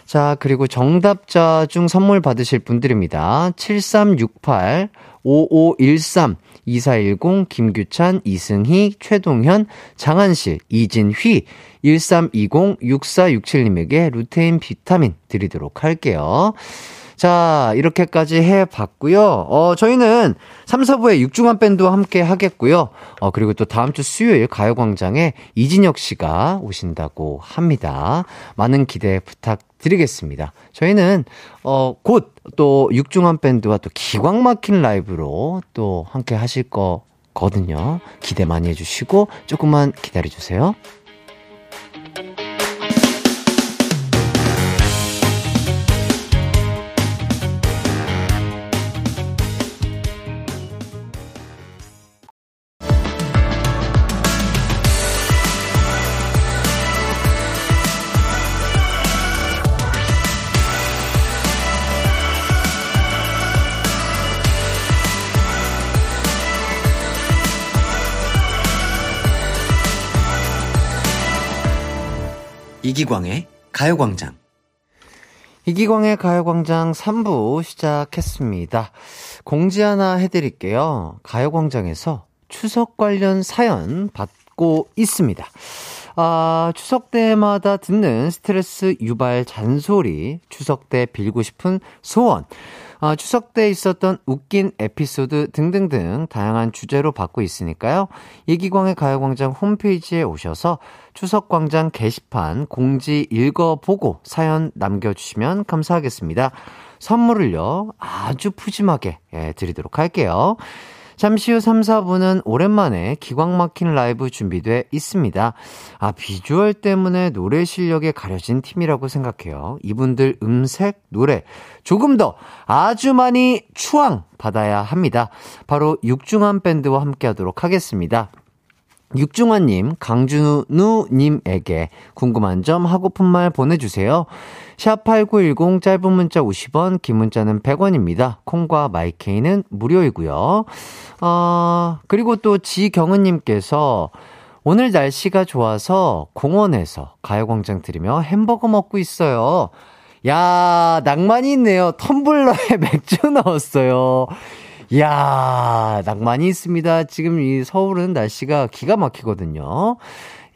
자, 그리고 정답자 중 선물 받으실 분들입니다. 7368, 5513, 2410, 김규찬, 이승희, 최동현, 장한실, 이진휘, 1320, 6467님에게 루테인 비타민 드리도록 할게요. 자, 이렇게까지 해 봤고요. 어, 저희는 3, 4부에 육중한 밴드와 함께 하겠고요. 어, 그리고 또 다음 주 수요일 가요 광장에 이진혁 씨가 오신다고 합니다. 많은 기대 부탁드 리겠습니다. 저희는, 어, 곧 또 육중한 밴드와 또 기광 막힌 라이브로 또 함께 하실 거거든요. 기대 많이 해주시고 조금만 기다려주세요. 이기광의 가요광장. 이기광의 가요광장 3부 시작했습니다. 공지 하나 해드릴게요. 가요광장에서 추석 관련 사연 받고 있습니다. 아, 추석 때마다 듣는 스트레스 유발 잔소리, 추석 때 빌고 싶은 소원, 아, 추석 때 있었던 웃긴 에피소드 등등등 다양한 주제로 받고 있으니까요. 이기광의 가요광장 홈페이지에 오셔서 추석광장 게시판 공지 읽어보고 사연 남겨주시면 감사하겠습니다. 선물을요, 아주 푸짐하게 예, 드리도록 할게요. 잠시 후 3, 4분은 오랜만에 기광 막힌 라이브 준비돼 있습니다. 아, 비주얼 때문에 노래 실력에 가려진 팀이라고 생각해요. 이분들 음색, 노래, 조금 더 아주 많이 추앙 받아야 합니다. 바로 육중한 밴드와 함께 하도록 하겠습니다. 육중환님, 강준우님에게 궁금한 점 하고픈 말 보내주세요. 샵8910 짧은 문자 50원, 긴 문자는 100원입니다. 콩과 마이케이는 무료이고요. 어, 그리고 또 지경은님께서 오늘 날씨가 좋아서 공원에서 가요광장 들으며 햄버거 먹고 있어요. 야, 낭만이 있네요. 텀블러에 맥주 넣었어요. 이야, 낭만이 있습니다. 지금 이 서울은 날씨가 기가 막히거든요.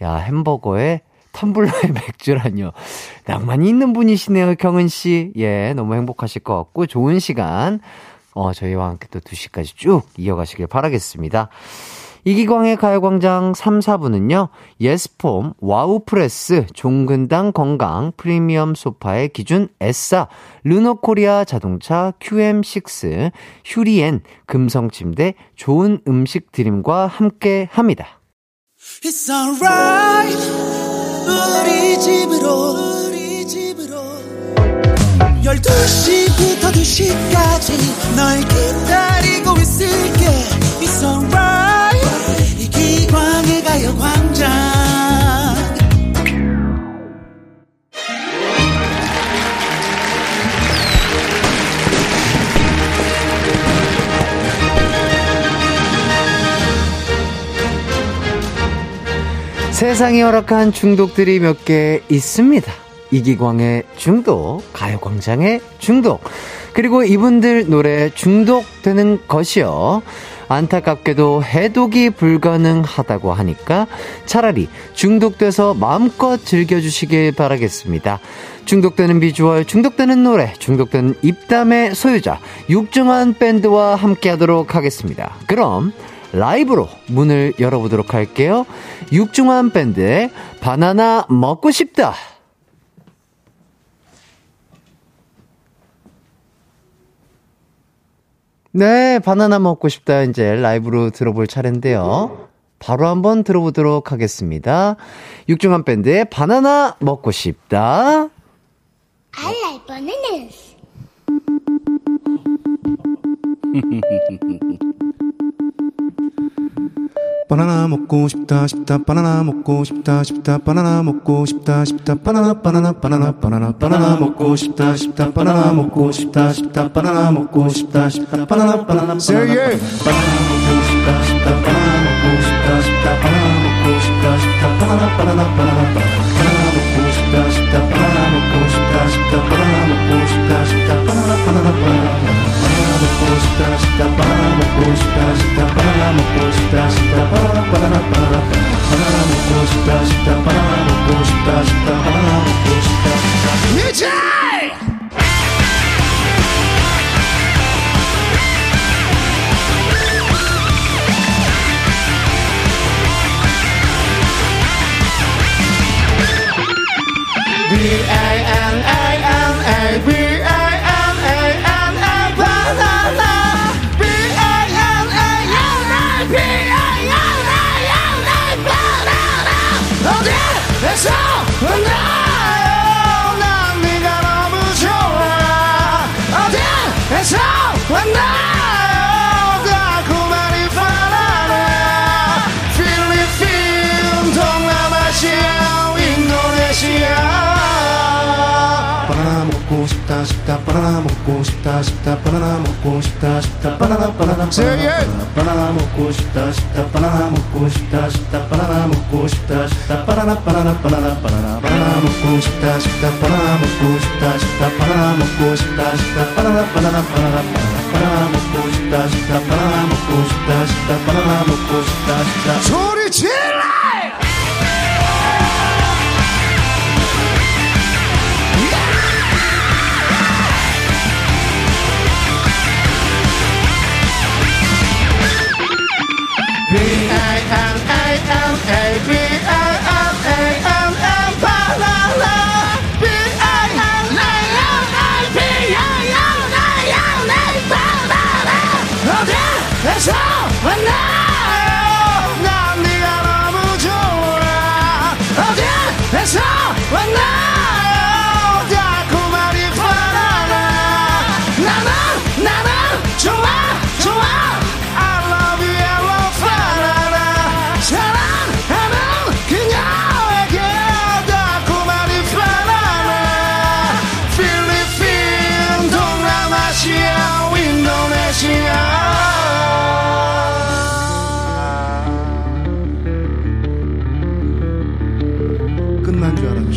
야, 햄버거에 텀블러에 맥주라뇨. 낭만이 있는 분이시네요, 경은 씨. 예, 너무 행복하실 것 같고, 좋은 시간, 어, 저희와 함께 또 2시까지 쭉 이어가시길 바라겠습니다. 이기광의 가요광장 3, 4부는요, 예스폼, 와우프레스, 종근당 건강, 프리미엄 소파의 기준 에싸, 르노코리아 자동차, QM6, 휴리엔, 금성침대, 좋은 음식 드림과 함께 합니다. It's alright, 우리 집으로, 우리 집으로. 12시부터 2시까지 널 기다리고 있을게 It's alright 가요광장 세상이 허락한 중독들이 몇 개 있습니다. 이기광의 중독, 가요광장의 중독, 그리고 이분들 노래 중독되는 것이요. 안타깝게도 해독이 불가능하다고 하니까 차라리 중독돼서 마음껏 즐겨주시길 바라겠습니다. 중독되는 비주얼, 중독되는 노래, 중독되는 입담의 소유자, 육중한 밴드와 함께 하도록 하겠습니다. 그럼, 라이브로 문을 열어보도록 할게요. 육중한 밴드의 바나나 먹고 싶다. 네, 바나나 먹고 싶다. 이제 라이브로 들어볼 차례인데요. 바로 한번 들어보도록 하겠습니다. 육중한 밴드의 바나나 먹고 싶다. I like bananas. 바나나 먹고 싶다 싶다 바나나 먹고 싶다 싶다 바나나 먹고 싶다 싶다 바나나 바나나 바나나 바나나 바나나 먹고 싶다 싶다 바나나 먹고 싶다 싶다 바나나 먹고 싶다 싶다 바나나 바나나 바나나 바나나 먹고 싶다 싶다 바나나 먹고 싶다 싶다 바나나 먹고 싶다 싶다 바나나 바나나 바나나 바나나 먹고 싶다 싶다 바나나 먹고 싶다 싶다 바나나 먹고 싶다 싶다 바나나 바나나 바나나 먹고 싶다 싶다 바나나 먹고 싶다 싶다 바나나 먹고 싶다 싶다 바나나 바나나 바나나 바나나 먹고 싶다 싶다 바나나 먹고 싶다 싶다 바나나 먹고 싶다 싶다 이제 B-A-N-A-N-A B-A-N-A-N-A 먹고 싶다 싶다 바나나 먹고 싶다 싶다 바나나 먹고 싶다 싶다 바나나 바나나 바나나 먹고 싶다 싶다 바나나 먹고 싶다 싶다 바나나 먹고 싶다 싶다 바나나 바나나 바나나 바나나 바나나 먹고 싶다 싶다 바나나 먹고 싶다 싶다 바나나 먹고 싶다 싶다 바나나 바나나 바나나 바나나 바나나 먹고 싶다 싶다 바나나 먹고 싶다 싶다 바나나 먹고 싶다 싶다. 소리 질러! B-A-N-A-N-A 어디에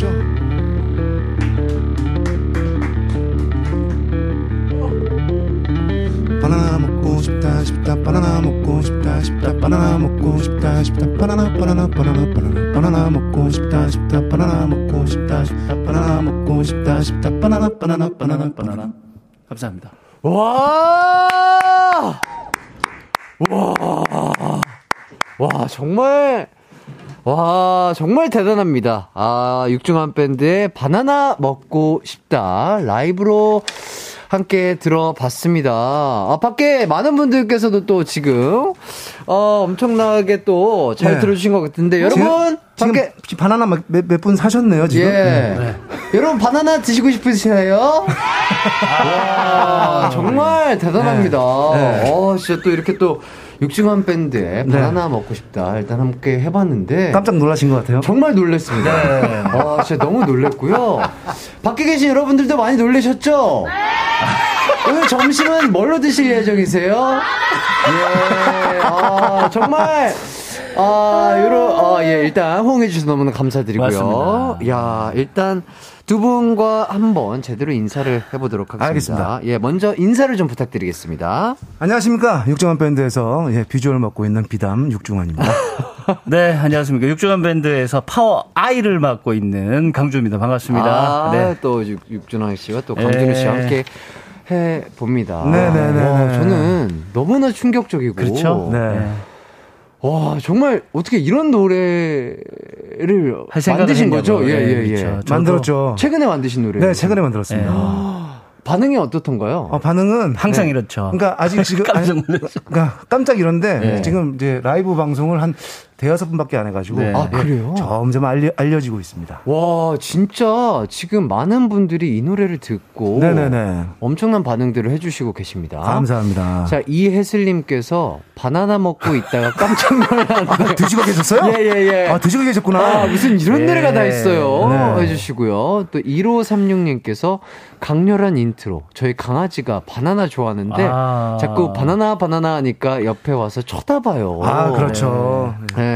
줄 알았죠? 바나나 먹고 싶다 싶다 바나나 먹고 싶다 싶다 바나나 먹고 싶다 싶다 바나나 바나나 바나나 바나나 바나나 먹고 싶다 싶다 바나나 먹고 싶다 싶다 바나나 먹고 싶다 싶다 바나나 바나나 바나나 바나나 감사합니다. 와! 와! 와, 정말, 와, 정말 대단합니다. 아, 육중한 밴드의 바나나 먹고 싶다. 라이브로 함께 들어봤습니다. 아, 밖에 많은 분들께서도 또 지금, 어, 엄청나게 또잘 네. 들어주신 것 같은데, 여러분, 제- 지금 밖에- 바나나 몇분 사셨네요, 지금. 예. 여러분 바나나 드시고 싶으세요? 와, 정말 대단합니다. 네. 어, 진짜 또 이렇게 또 육중한 밴드에 네. 바나나 먹고 싶다. 일단 함께 해봤는데. 깜짝 놀라신 것 같아요. 정말 놀랐습니다. 아, 진짜 너무 놀랐고요. 밖에 계신 여러분들도 많이 놀라셨죠? 오늘 점심은 뭘로 드실 예정이세요? 예, 아, 정말. 아, 요러, 아, 예, 일단 호응해주셔서 너무나 감사드리고요. 맞습니다. 야, 일단 두 분과 한번 제대로 인사를 해보도록 하겠습니다. 알겠습니다. 예, 먼저 인사를 좀 부탁드리겠습니다. 안녕하십니까. 육중한 밴드에서 예, 비주얼 맡고 있는 비담 육중환입니다. 네, 안녕하십니까. 육중한 밴드에서 파워 아이를 맡고 있는 강주입니다. 반갑습니다. 아, 네. 또 육, 육준환 씨와 또 강준우 씨와 예. 함께 해 봅니다. 네네네. 와, 저는 너무나 충격적이고. 그렇죠. 네. 와, 정말 어떻게 이런 노래를 할 생각을 만드신. 거죠? 예, 예, 예. 그렇죠. 만들었죠. 최근에 만드신 노래. 네, 최근에 만들었습니다. 반응이 어떻던가요? 어, 반응은 항상 이렇죠. 그러니까 아직 지금 깜짝 놀랐어. 그러니까 깜짝 이런데 네. 지금 이제 라이브 방송을 한 대여섯 분밖에 안 해가지고 네. 아, 그래요? 점점 알려, 알려지고 있습니다. 와, 진짜 지금 많은 분들이 이 노래를 듣고 네네네. 엄청난 반응들을 해주시고 계십니다. 감사합니다. 자, 이혜슬님께서 바나나 먹고 있다가 깜짝 놀랐는데. 드시고 계셨어요? 예, 예, 예. 아, 드시고 계셨구나. 아, 무슨 이런 예. 노래가 다 있어요. 네. 해주시고요. 또 1536님께서 강렬한 인트로. 저희 강아지가 바나나 좋아하는데 아. 자꾸 바나나 바나나 하니까 옆에 와서 쳐다봐요. 아, 그렇죠. 네.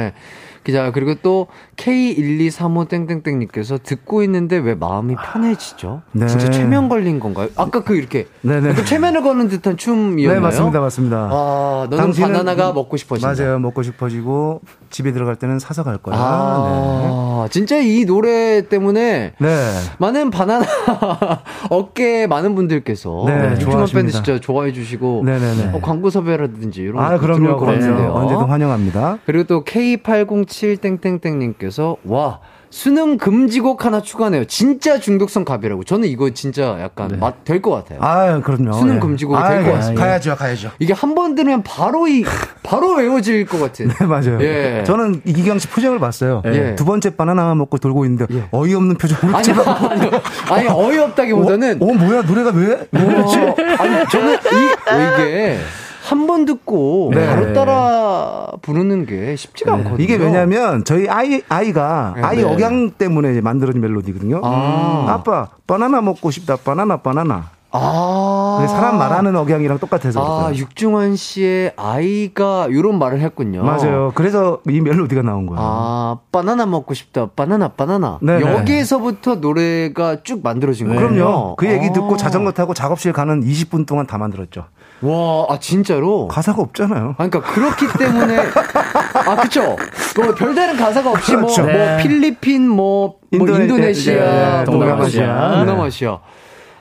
기자 그리고 또 K1235땡땡땡님께서 듣고 있는데 왜 마음이 편해지죠? 네. 진짜 최면 걸린 건가요? 아까 그 이렇게 네네. 그 최면을 거는 듯한 춤이었나요? 네, 맞습니다, 맞습니다. 아, 너는 당신은- 바나나가 먹고 싶어진다. 맞아요. 먹고 싶어지고 집에 들어갈 때는 사서 갈 거야. 아, 진짜 이 노래 때문에 네. 네. 많은 바나나 어깨 많은 분들께서 네, 육중한 좋아하십니다. 밴드 진짜 좋아해 주시고 네네네. 어, 광고 섭외라든지 이런 아, 거 들어올 그럼요. 것 그럼요. 같은데요. 언제든 환영합니다. 그리고 또 K807땡땡땡님께서 와 수능 금지곡 하나 추가네요. 진짜 중독성 갑이라고. 저는 이거 진짜 약간 맛될것 같아요. 아, 그럼요. 수능 예. 금지곡이 아, 될것 예. 같습니다. 가야죠, 가야죠. 이게 한 번 들으면 바로 이 바로 외워질 것 같은. 네, 맞아요. 예. 저는 이기경 씨 표정을 봤어요. 예. 두 번째 바나나 먹고 돌고 있는데 어이없는 표정으로 아니, 아니, 아니 어이없다기보다는 어, 어, 뭐야 노래가 왜? 어, 아니 저는 이 어, 이게 한 번 듣고 네. 바로 따라 부르는 게 쉽지가 않거든요. 이게 왜냐면 저희 아이 아이가 네. 아이 억양 때문에 만들어진 멜로디거든요. 아. 빠 바나나 먹고 싶다. 바나나 바나나. 아 사람 말하는 억양이랑 똑같아서 아 그래요. 육중환 씨의 아이가 이런 말을 했군요. 맞아요. 그래서 이 멜로디가 나온 거예요. 아 바나나 먹고 싶다. 바나나 바나나. 네네. 여기에서부터 노래가 쭉 만들어진 거예요. 그럼요. 그 얘기 듣고 아. 자전거 타고 작업실 가는 20분 동안 다 만들었죠. 와, 아 진짜로. 가사가 없잖아요. 아, 그러니까 그렇기 때문에 아 그쵸 뭐 별다른 가사가 없이 뭐, 그렇죠. 뭐 네. 필리핀 뭐, 뭐 인도네- 인도네시아 네, 네, 뭐 동남아시아. 뭐 동남아시아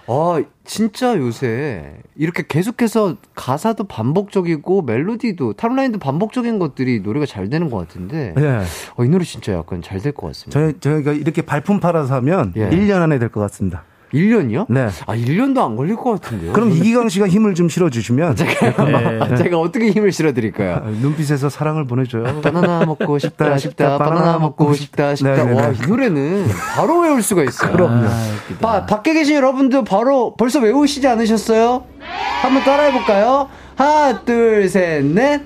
아 진짜 요새 이렇게 계속해서 가사도 반복적이고 멜로디도 탑라인도 반복적인 것들이 노래가 잘 되는 것 같은데 예. 어, 이 노래 진짜 약간 잘 될 것 같습니다. 저희 저희가 이렇게 발품 팔아서 하면 예. 1년 안에 될 것 같습니다. 1년이요? 네. 아 1년도 안 걸릴 것 같은데요. 그럼 이기광 씨가 힘을 좀 실어 주시면 제가, 제가 어떻게 힘을 실어 드릴까요? 눈빛에서 사랑을 보내 줘요. 바나나 먹고 싶다 싶다 바나나 먹고 싶다 싶다 네네네. 와 이 노래는 바로 외울 수가 있어요. 그럼요. 바, 밖에 계신 여러분도 바로 벌써 외우시지 않으셨어요? 한번 따라해 볼까요? 하나 둘 셋 넷.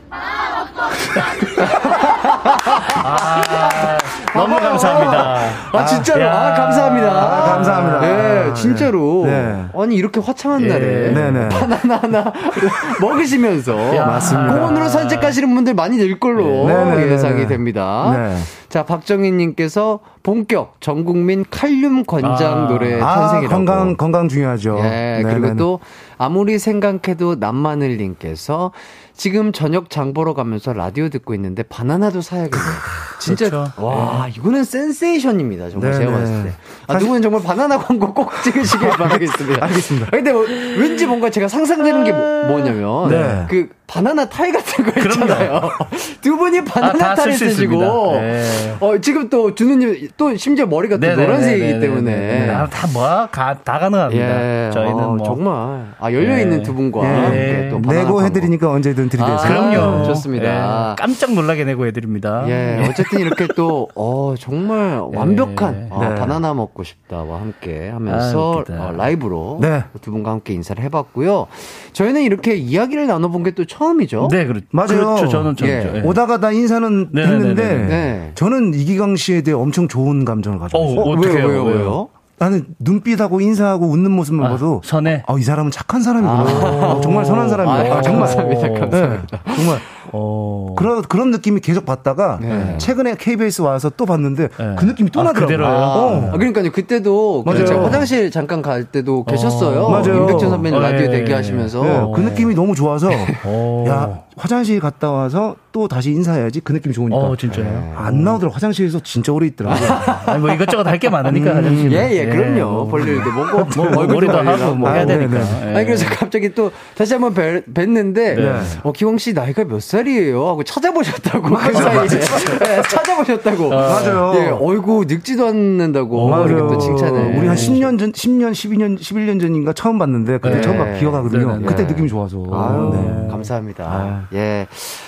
너무 감사합니다. 아 진짜로 야. 아 감사합니다. 아, 감사합니다. 네 진짜로. 네. 아니 이렇게 화창한 예. 날에 네네. 바나나 하나 먹으시면서 맞습니다. 공원으로 산책하시는 분들 많이 늘 걸로 네네네네. 예상이 됩니다. 네. 자, 박정희님께서 본격 전 국민 칼륨 권장 아. 노래 아, 탄생이라고. 건강 건강 중요하죠. 예, 네네네. 그리고 또 아무리 생각해도 남마늘님께서 지금 저녁 장 보러 가면서 라디오 듣고 있는데 바나나도 사야겠네요. 진짜 그렇죠. 와 이거는 센세이션입니다 정말 네네. 제가 봤을 때. 아, 사실- 누구는 정말 바나나 광고 꼭 찍으시길 바라겠습니다. 알겠습니다. 근데 뭐, 왠지 뭔가 제가 상상되는 게 뭐, 냐면 네. 그 바나나 타이 같은 거 있잖아요. 두 분이 바나나 아, 쓸수 쓰시고. 네. 어, 지금 또 준우님 또 심지어 머리가 또. 노란색이기 때문에 네, 아, 다 뭐, 가, 다 가능합니다. 예, 저희는 어, 뭐. 정말 아 열려 있는 예. 두 분과 예. 또 내고 광고. 해드리니까 언제든 아, 들이대세요. 그럼요. 좋습니다. 예, 깜짝 놀라게 내고 해드립니다. 예, 어쨌든 어쨌든 이렇게 또, 어, 정말 완벽한 어, 네. 바나나 먹고 싶다와 함께 하면서 아. 어, 라이브로 네. 두 분과 함께 인사를 해봤고요. 저희는 이렇게 이야기를 나눠본 게 또 처음이죠. 네, 그렇, 맞아요. 그렇죠. 저는 좀. 예. 예. 오다 가 다 인사는 네, 했는데 네, 네, 네. 저는 이기광 씨에 대해 엄청 좋은 감정을 가지고 어, 있어요. 어, 왜요, 왜요, 왜요? 나는 눈빛하고 인사하고 웃는 모습만 아, 봐도 선해. 아, 이 사람은 착한 사람이구나. 아. 어, 정말 선한 사람이야. 아유, 아, 정말 감사합니다, 감사합니다. 네, 정말 어. 그런 그런 느낌이 계속 받다가 네. 최근에 KBS 와서 또 봤는데 네. 그 느낌이 또 아, 나더라고요. 어. 아, 그러니까요. 그때도 그 맞아요. 제가 화장실 잠깐 갈 때도 계셨어요. 맞아요. 임백천 선배님 어, 라디오 예. 대기하시면서. 네, 그 느낌이 너무 좋아서 어. 야 화장실 갔다 와서 또 다시 인사해야지 그 느낌 좋으니까 어, 진짜요? 안 나오더라고 화장실에서 진짜 오래 있더라고요. 아니, 뭐 이것저것 할 게 많으니까, 화장실은. 예, 예, 그럼요. 뭐, 볼 일도 보고, 뭐, 얼굴도 하고, 뭐 아, 해야 네, 되니까. 네. 예. 아니 그래서 갑자기 또 다시 한번 뵐, 뵀는데 네. 어 기광 씨 나이가 몇 살이에요? 하고 찾아보셨다고 그 사이에 네, 찾아보셨다고 맞아요. 예, 어이구 늙지도 않는다고 맞아요. 이렇게 또 칭찬을 우리 한 10년 전, 10년, 12년, 11년 전인가 처음 봤는데 그때 네. 처음 막 기억하거든요. 네, 네, 네. 그때 느낌이 좋아서. 아유, 네. 감사합니다. 아. 예.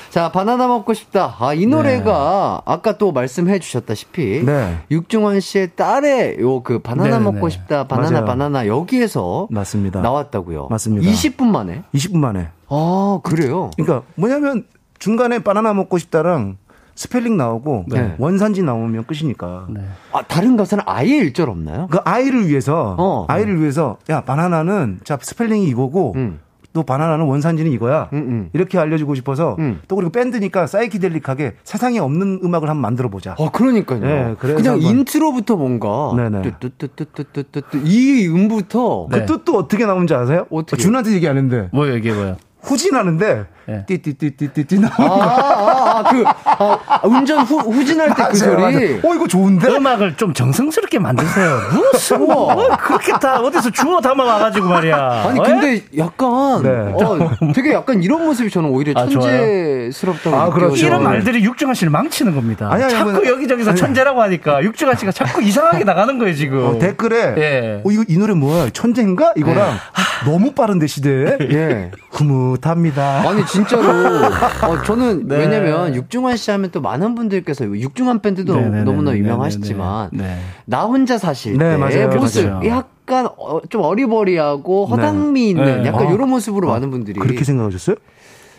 자, 바나나 먹고 싶다. 아, 이 노래가 아까 또 말씀해 주셨다시피 네. 육중환 씨의 딸의 요 그 바나나 네네네. 먹고 싶다. 바나나 맞아요. 바나나 여기에서 맞습니다. 나왔다고요. 맞습니다. 20분 만에. 20분 만에. 아, 그래요. 그러니까 뭐냐면 중간에 바나나 먹고 싶다랑 스펠링 나오고 네. 원산지 나오면 끝이니까. 네. 아, 다른 가사는 아예 일절 없나요? 그 아이를 위해서 어. 아이를 위해서 야 바나나는 자 스펠링이 이거고 음. 또 바나나는 원산지는 이거야. 음, 음. 이렇게 알려주고 싶어서 음. 또 그리고 밴드니까 사이키델릭하게 세상에 없는 음악을 한번 만들어 보자. 아, 그러니까요. 네, 그래서 그냥 한번- 인트로부터 뭔가 네네. 뚜뚜뚜뚜뚜뚜뚜 이 음부터 네. 그 뜻도 어떻게 나오는지 아세요? 어떻게? 준한테 얘기 안 했는데 뭐, 이게 뭐야? 후진하는데 네. 띠띠띠띠띠띠 아, 나오는 거. 아, 아, 그 아, 운전 후, 후진할 때 그 소리. 맞아요. 어 이거 좋은데? 음악을 좀 정성스럽게 만드세요. 무슨 뭐 그렇게 다 어디서 주워 담아 와가지고 말이야. 아니 어? 근데 약간 네. 어, 되게 약간 이런 모습이 저는 오히려 아? 천재스럽다고 아, 그렇죠. 이런 말들이 육중한 씨를 망치는 겁니다. 아니, 아니, 자꾸 뭐- 여기저기서 아니. 천재라고 하니까 육중한 씨가 자꾸 이상하게 나가는 거예요 지금. 어, 댓글에 예. 어 이거 이 노래 뭐야 천재인가 이거랑 너무 빠른데 시대에 예. 흐뭇합니다. 아니 진짜로 어, 저는 네. 왜냐면 육중한 씨 하면 또 많은 분들께서 육중한 밴드도 네네네네. 너무나 네네네. 유명하시지만 네. 나 혼자 사실 네, 때 맞아요. 모습 맞아요. 약간 어, 좀 어리버리하고 허당미 있는 네. 약간 아. 이런 모습으로 많은 분들이 그렇게 생각하셨어요?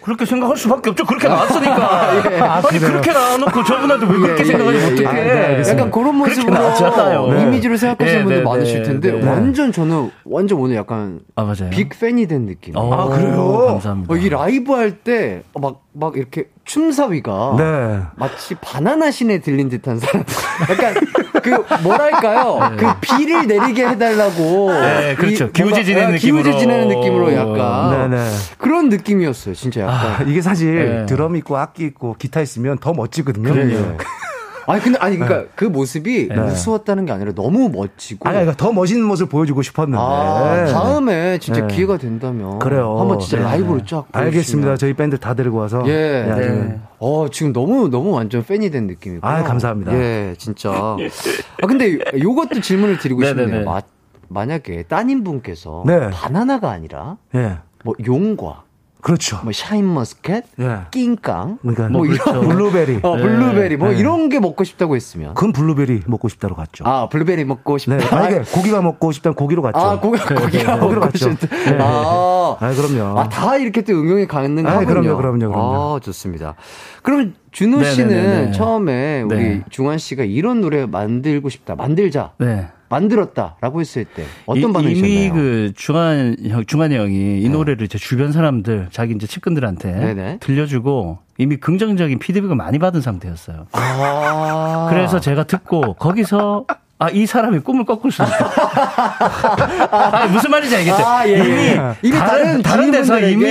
그렇게 생각할 수밖에 없죠. 그렇게 나왔으니까. 예. 아 니 그렇게 나와놓고 저분한테 왜 그렇게 예, 생각하지 예, 예, 어떡해. 예. 네, 약간 그런 모습으로. 네. 이미지로 생각하시는 네, 분들 네, 많으실 네, 텐데 네. 완전 저는 완전 오늘 약간 아 맞아요. 빅 팬이 된 느낌. 어, 아, 그래요? 감사합니다. 어, 이 라이브 할 때 막막 이렇게 춤사위가 네. 마치 바나나 신에 들린 듯한 사람. 약간 그 뭐랄까요? 그 비를 내리게 해달라고. 네, 그렇죠. 이 기우제 지내는 아, 기우제 느낌으로. 지내는 느낌으로 약간 네네. 그런 느낌이었어요. 진짜 약간. 아, 이게 사실 네. 드럼 있고 악기 있고 기타 있으면 더 멋지거든요. 그래요. 아니 근데 아니 그러니까 그 모습이 네. 우스웠다는 게 아니라 너무 멋지고. 아니, 그러니까 더 멋있는 모습을 보여주고 싶었는데. 아, 다음에 진짜 네. 기회가 된다면 그래요. 한번 진짜 네. 라이브로 쫙 알겠습니다. 저희 밴드 다 데리고 와서. 예. 아주 네. 어, 지금 너무, 너무 완전 팬이 된 느낌이고. 아, 감사합니다. 예, 진짜. 아, 근데 요것도 질문을 드리고. 싶네요. 마, 만약에 따님 분께서 네. 바나나가 아니라 예. 뭐 용과, 그렇죠. 뭐 샤인머스켓, 예. 낑깡, 그러니까 뭐 그렇죠. 이런 블루베리. 어, 블루베리 뭐 네. 이런 게 먹고 싶다고 했으면 그건 블루베리 먹고 싶다로 갔죠. 아, 블루베리 먹고 싶다. 네. 만약에 고기가 먹고 싶다면 고기로 갔죠. 아, 고기, 고기가 거기로 먹고 갔죠. 싶다. 네. 아, 아, 그럼요. 아, 다 이렇게 또 응용이 가능하군요. 아, 그럼요, 그럼요, 그럼요. 아, 좋습니다. 그럼 준호 씨는 네네네네. 처음에 우리 네. 중환 씨가 이런 노래 만들고 싶다, 만들자, 네. 만들었다라고 했을 때 어떤 이- 반응이셨나요? 이미 그 중한 형, 중한이 형이 이 노래를 제 주변 사람들, 자기 이제 친구들한테 네네. 들려주고 이미 긍정적인 피드백을 많이 받은 상태였어요. 아, 그래서 제가 듣고 거기서 아, 이 사람이 꿈을 꺾을 수 있다. 아, 무슨 말인지 알겠죠? 아, 예, 예. 이미, 이미 다른, 다른 다른 데서 이미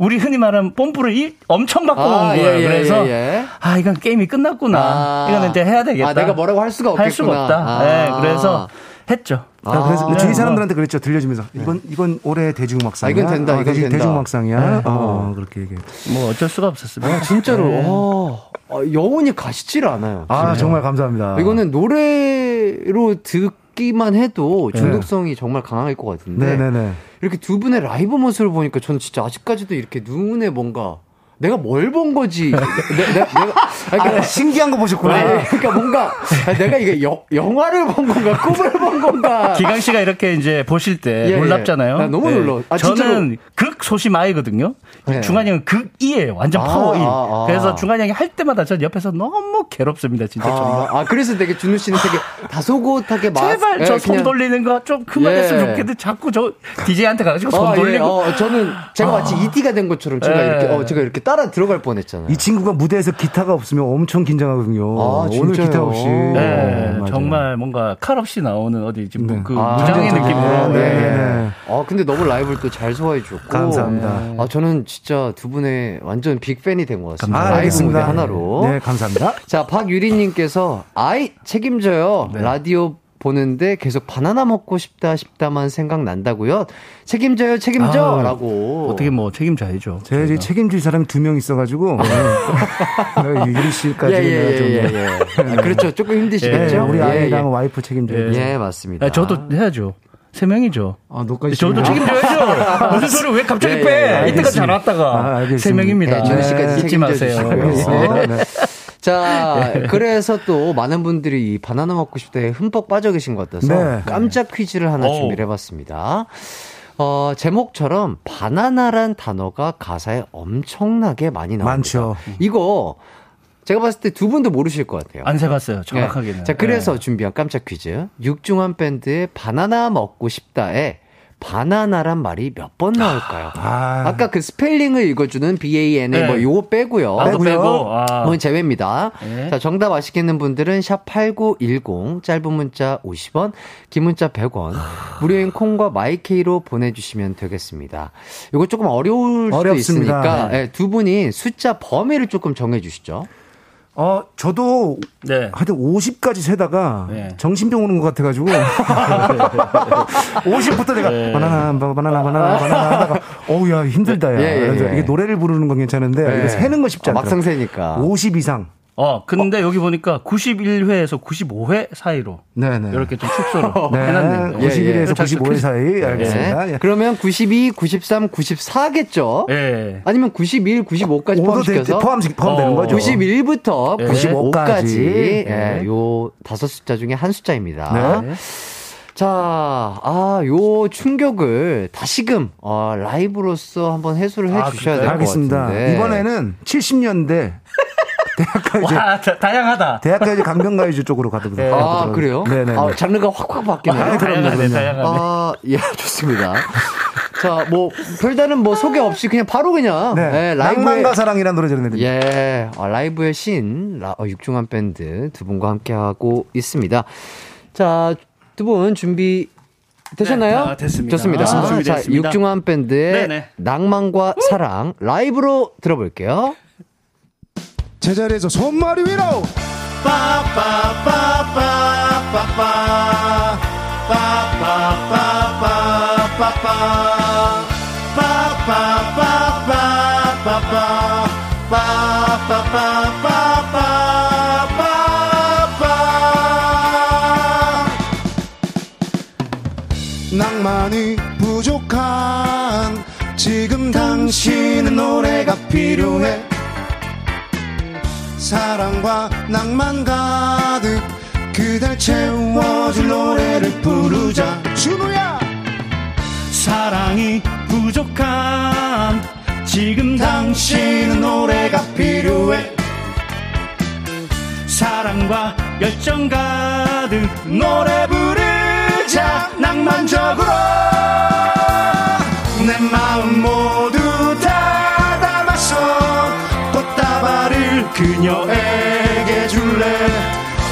우리 흔히 말하는 뽐뿌를 이- 엄청 받고 아, 온 예, 거예요. 예, 그래서 예, 예. 아, 이건 게임이 끝났구나. 아. 이거는 이제 해야 되겠다. 아, 내가 뭐라고 할 수가 없겠구나. 할 수가 없다. 아. 네, 그래서 했죠. 아, 그래서 아, 주위 네, 사람들한테 그랬죠. 들려주면서 이건 이건 올해 대중음악상이야. 아, 이건 된다, 어, 이건 대중- 된다. 대중음악상이야. 네. 어, 그렇게 얘기해. 뭐 어쩔 수가 없었습니다. 아, 진짜로 네. 어, 어, 영혼이 가시질 않아요. 아, 정말 감사합니다. 이거는 노래로 듣 기만 해도 중독성이 정말 강할 것 같은데 네네네. 이렇게 두 분의 라이브 모습을 보니까 저는 진짜 아직까지도 이렇게 눈에 뭔가 내가 뭘 본 거지? 내, 내, 내가 아니, 그러니까, 아, 신기한 거 보셨구나. 아니, 그러니까 뭔가 내가 이게 여, 영화를 본 건가 꿈을 본 건가? 기강 씨가 이렇게 이제 보실 때 예, 예. 놀랍잖아요. 나 너무 놀라. 아, 저는 극 소심 아이거든요. 네. 중환이 형은 극 이에요. 완전 아, 파워 이. 아, 아. 그래서 중환이 형이 할 때마다 전 옆에서 너무 괴롭습니다. 진짜 정말. 아, 아, 그래서 되게 준우 씨는 되게 다소곳하게 막 제발 예, 저손 그냥- 돌리는 거 좀 그만했으면 예. 좋겠는데 자꾸 저 DJ한테 가가지고 손 어, 예, 돌리고. 어, 저는 제가 마치 이티가 된 것처럼 제가 예. 이렇게 어, 제가 이렇게 따라 들어갈 뻔했잖아요. 이 친구가 무대에서 기타가 없으면 엄청 긴장하거든요. 아, 오늘? 기타 없이. 네, 맞아요. 정말 뭔가 칼 없이 나오는 어디 지금 네. 그 아, 무장의. 느낌으로. 네, 네. 네, 네. 아, 근데 너무 라이브를 또 잘 소화해 줬고. 감사합니다. 아, 저는 진짜 두 분의 완전 빅팬이 된 것 같습니다. 아, 라이브 무대 알겠습니다. 하나로. 네, 감사합니다. 자, 박유리님께서, 아이, 책임져요. 네. 라디오 보는데 계속 바나나 먹고 싶다 싶다만 생각난다고요. 책임져요, 책임져! 아, 라고. 어떻게 뭐 책임져야죠. 제가 이제 책임질 사람이 두 명 있어가지고. 유리 씨까지. 예, 예, 내가 좀. 예, 예, 예. 아, 그렇죠. 조금 힘드시겠죠? 예, 우리 예, 아이랑 예. 와이프 책임져야죠. 예, 맞습니다. 아, 저도 해야죠. 세 명이죠. 아, 너까지. 저도 책임져야죠. 무슨 소리 왜 갑자기 예, 빼? 예, 이때까지. 잘 왔다가 아. 세 명입니다. 네, 준우 씨까지 잊지 마세요. 주시고요. 네. 네. 자, 그래서 또 많은 분들이 이 바나나 먹고 싶다에 흠뻑 빠져 계신 것 같아서 네. 깜짝 퀴즈를 하나 오. 준비를 해봤습니다. 어, 제목처럼 바나나란 단어가 가사에 엄청나게 많이 나옵니다. 많죠. 이거 제가 봤을 때 두 분도 모르실 것 같아요. 안 세봤어요. 정확하게는. 네. 자, 그래서 네. 준비한 깜짝 퀴즈. 육중한 밴드의 바나나 먹고 싶다에 바나나란 말이 몇 번 나올까요? 아. 아. 까그 스펠링을 읽어주는 B-A-N-A 네. 뭐 요거 빼고요. 나도 빼고요. 빼고. 아. 뭐 제외입니다. 네. 자, 정답 아시겠는 분들은 샵 8910, 짧은 문자 50원, 긴 문자 100원, 무료인 콩과 마이케이로 보내 주시면 되겠습니다. 이거 조금 어려울 어렵습니다. 있으니까 네. 예, 두 분이 숫자 범위를 조금 정해 주시죠. 어, 저도 네. 하여튼 50까지 세다가 네. 정신병 오는 것 같아가지고 50부터 내가 네. 바나나 바- 바나나 바나나 바나나 하다가 어우 야 힘들다 야 예, 예, 그래서 예. 이게 노래를 부르는 건 괜찮은데 예. 이거 세는 거 쉽지 아, 않다 막상 세니까. 50 이상 어, 근데 여기 보니까 91회에서 95회 사이로 네네 이렇게 좀 축소를 네, 해놨네요. 51에서 예, 예. 95회 사이 알겠습니다 예. 예. 그러면 92, 93, 94겠죠? 예. 아니면 91, 95까지 오도 포함시켜서 포함 포함되는 어. 거죠 91부터 예. 95까지 네. 예, 요 다섯 숫자 중에 한 숫자입니다. 네. 자, 아, 요 충격을 다시금 어, 라이브로서 한번 해소를 해 아, 주셔야 될? 것 알겠습니다 같은데. 이번에는 70년대 대학가요제 와, 다, 다양하다. 대학가요제 강변가요제 쪽으로 가도록 아, 그래요? 네네 아, 장르가 확확 바뀌네요. 아, 다양하네, 다양하네. 아, 예, 좋습니다. 자, 뭐, 별다른 뭐 소개 없이 그냥 바로 그냥, 네. 예, 라이브에. 낭만과 사랑이라는 노래 전해드립니다 예, 아, 라이브의 신, 라, 어, 육중한 밴드 두 분과 함께 하고 있습니다. 자, 두 분 준비 되셨나요? 네, 아, 됐습니다. 좋습니다. 아, 자. 육중한 밴드의 네네. 낭만과 사랑 라이브로 들어볼게요. 제자리에서 손머리 위로. 낭만이 부족한 지금 당신은 노래가 필요해 사랑과 낭만 가득 그댈 채워줄 노래를 부르자. 준우야! 사랑이 부족한 지금 당신은 노래가 필요해. 사랑과 열정 가득 노래 부르자. 낭만적으로 그녀에게 줄래?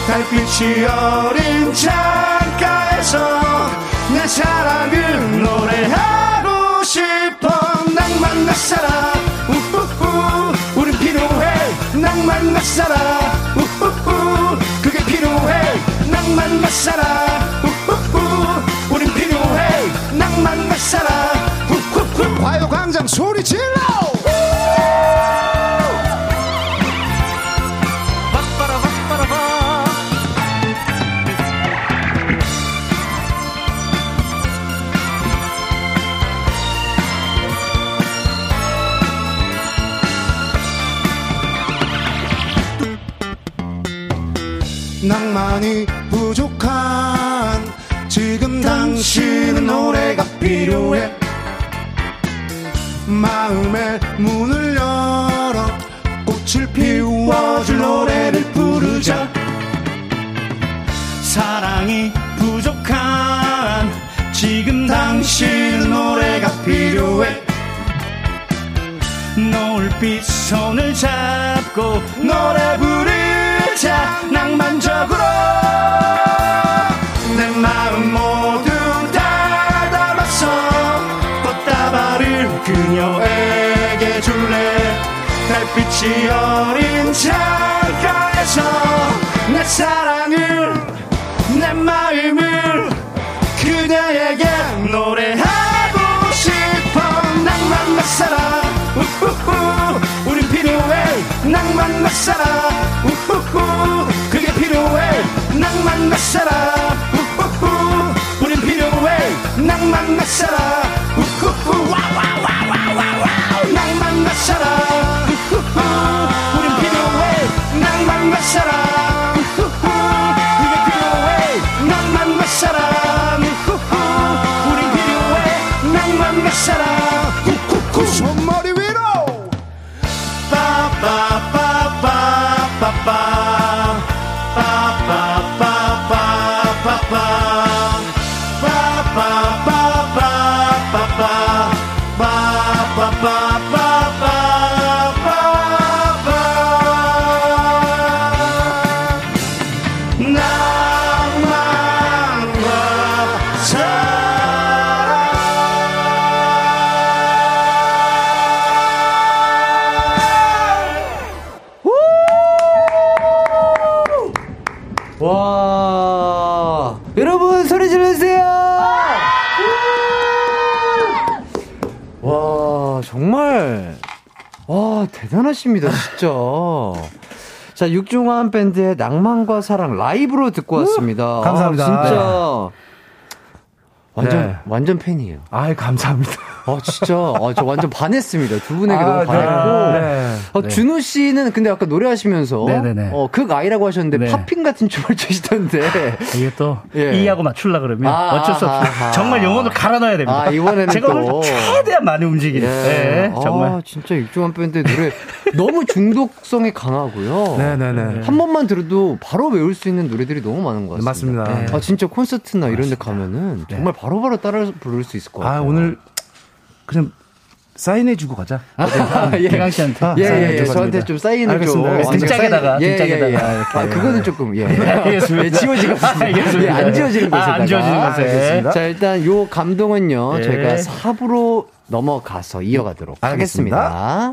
달빛이 어린 창가에서 내 사랑을 노래하고 싶어. 낭만 나사라. 우후후 우린 필요해. 낭만 나사라. 우후후 그게 필요해. 낭만 나사라. 우후후 우린 필요해. 낭만 나사라. 우후후. 화요광장 소리 질러 낭만이 부족한 지금 당신은 노래가 필요해. 마음의 문을 열어 꽃을 피워줄 노래를 부르자. 사랑이 부족한 지금 당신 노래가 필요해. 노을빛 손을 잡고 노래 부르 자 낭만적으로 내 마음 모두 다 담았어 꽃다발을 그녀에게 줄래? 달빛이 어린 창가에서 내 사랑을 내 마음을 그대에게 노래하고 싶어. 낭만 마사라. 우후후 낭만 마사라. 우후후. 그게 필요해. 낭만 마사라. 우후후. 우린 필요해. 낭만 마사라. 우후후. 와와와와와와 낭만 마사라. 우후후. 우린 필요해. 낭만 마사라 대단하십니다 진짜 자 육중한 밴드의 낭만과 사랑 라이브로 듣고 왔습니다 감사합니다. 아, 진짜 완전 네. 완전 팬이에요 아이 감사합니다. 아 진짜 아, 저 완전 반했습니다 두 분에게 아, 너무 네. 반했고 네. 어, 네. 준호 씨는 근데 아까 노래하시면서 네네네. 어, 극 아이라고 하셨는데 네. 팝핑 같은 춤을 추시던데 이게 또 예. 이하고 맞추려 그러면 아, 어쩔 수 없어. 아하. 정말 영혼을 갈아 넣어야 됩니다. 아, 이번에는 제가 또. 최대한 많이 움직이는. 예, 정말. 아, 진짜 육중한 밴드 노래 너무 중독성이 강하고요. 네네네. 한 번만 들어도 바로 외울 수 있는 노래들이 너무 많은 것 같습니다. 맞습니다. 네. 아, 진짜 콘서트나 이런 데 가면은 정말 바로바로 따라 부를 수 있을 것 같아요. 아 오늘 그냥 사인해주고 가자. 아, 예. 기강 씨한테. 예, 예, 예. 사인해주고 저한테. 좀 사인을 알겠습니다. 좀. 등짝에다가, 예, 등짝에다가 예, 예. 이렇게. 아, 그거는 조금, 예. 알겠습니다. 예, 지워지는 곳에. 알겠습니다. 예, 안 지워지는 아, 곳에. 안 지워지는 곳에. 알겠습니다. 자, 일단 요 감동은요, 예. 저희가 4부로 넘어가서 이어가도록. 하겠습니다.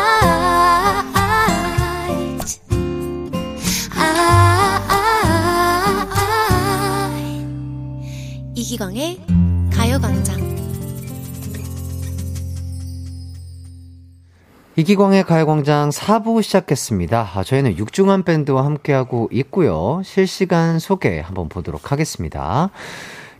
이기광의 가요광장 이기광의 가요광장 4부 시작했습니다. 아, 저희는 육중한 밴드와 함께하고 있고요. 실시간 소개 한번 보도록 하겠습니다.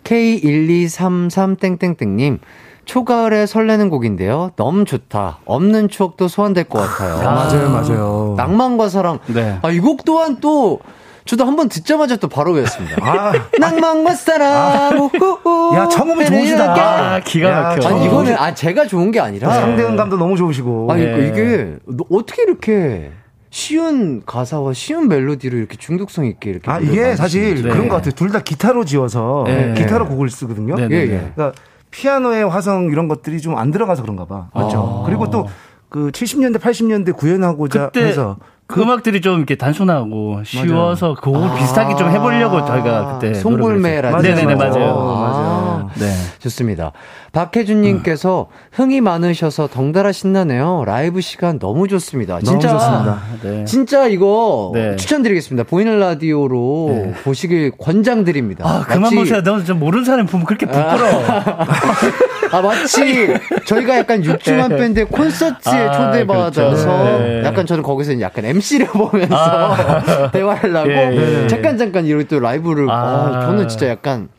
K1233땡땡땡님, 초가을에 설레는 곡인데요. 너무 좋다. 없는 추억도 소환될 것 같아요. 맞아요, 맞아요. 낭만과 사랑. 네. 아, 이 곡 또한 또, 저도 한 번 듣자마자 또 바로 외웠습니다. 아, 낭만과 사랑. 우후후. 야, 청음이 좋으시다. 아, 기가 야, 막혀. 저- 아니, 이거는, 아, 제가 좋은 게 아니라. 상대은 감도 너무 좋으시고. 아니, 네. 그러니까 이게 너 어떻게 이렇게 쉬운 가사와 쉬운 멜로디로 이렇게 중독성 있게 이렇게 아, 이게. 사실 네. 그런 것 같아요. 둘 다 기타로 지어서 네. 기타로 곡을 쓰거든요. 네, 예, 네, 예. 네. 그러니까 피아노의 화성 이런 것들이 좀 안 들어가서 그런가 봐. 맞죠. 그리고 또 그 70년대, 80년대 구현하고자 그때 해서 그 음악들이 좀 이렇게 단순하고 쉬워서 그 곡을 비슷하게 좀 해보려고 저희가 그때 했죠. 네네네 맞아요. 맞아요. 네. 좋습니다. 박혜준님께서 흥이 많으셔서 덩달아 신나네요. 라이브 시간 너무 좋습니다. 진짜 너무 좋습니다. 네. 진짜 이거 네. 추천드리겠습니다. 보이는 라디오로 보시길 권장드립니다. 아, 그만 보세요. 너좀 모르는 사람 보면 그렇게 부끄러워. 아 마치 저희가 약간 육중한 밴드의 콘서트에 아, 초대받아서 그렇죠. 네. 약간 저는 거기서 약간 MC를 보면서 아. 대화를 하고 예, 예. 잠깐 잠깐 이렇게 또 라이브를 아. 아, 저는 진짜 약간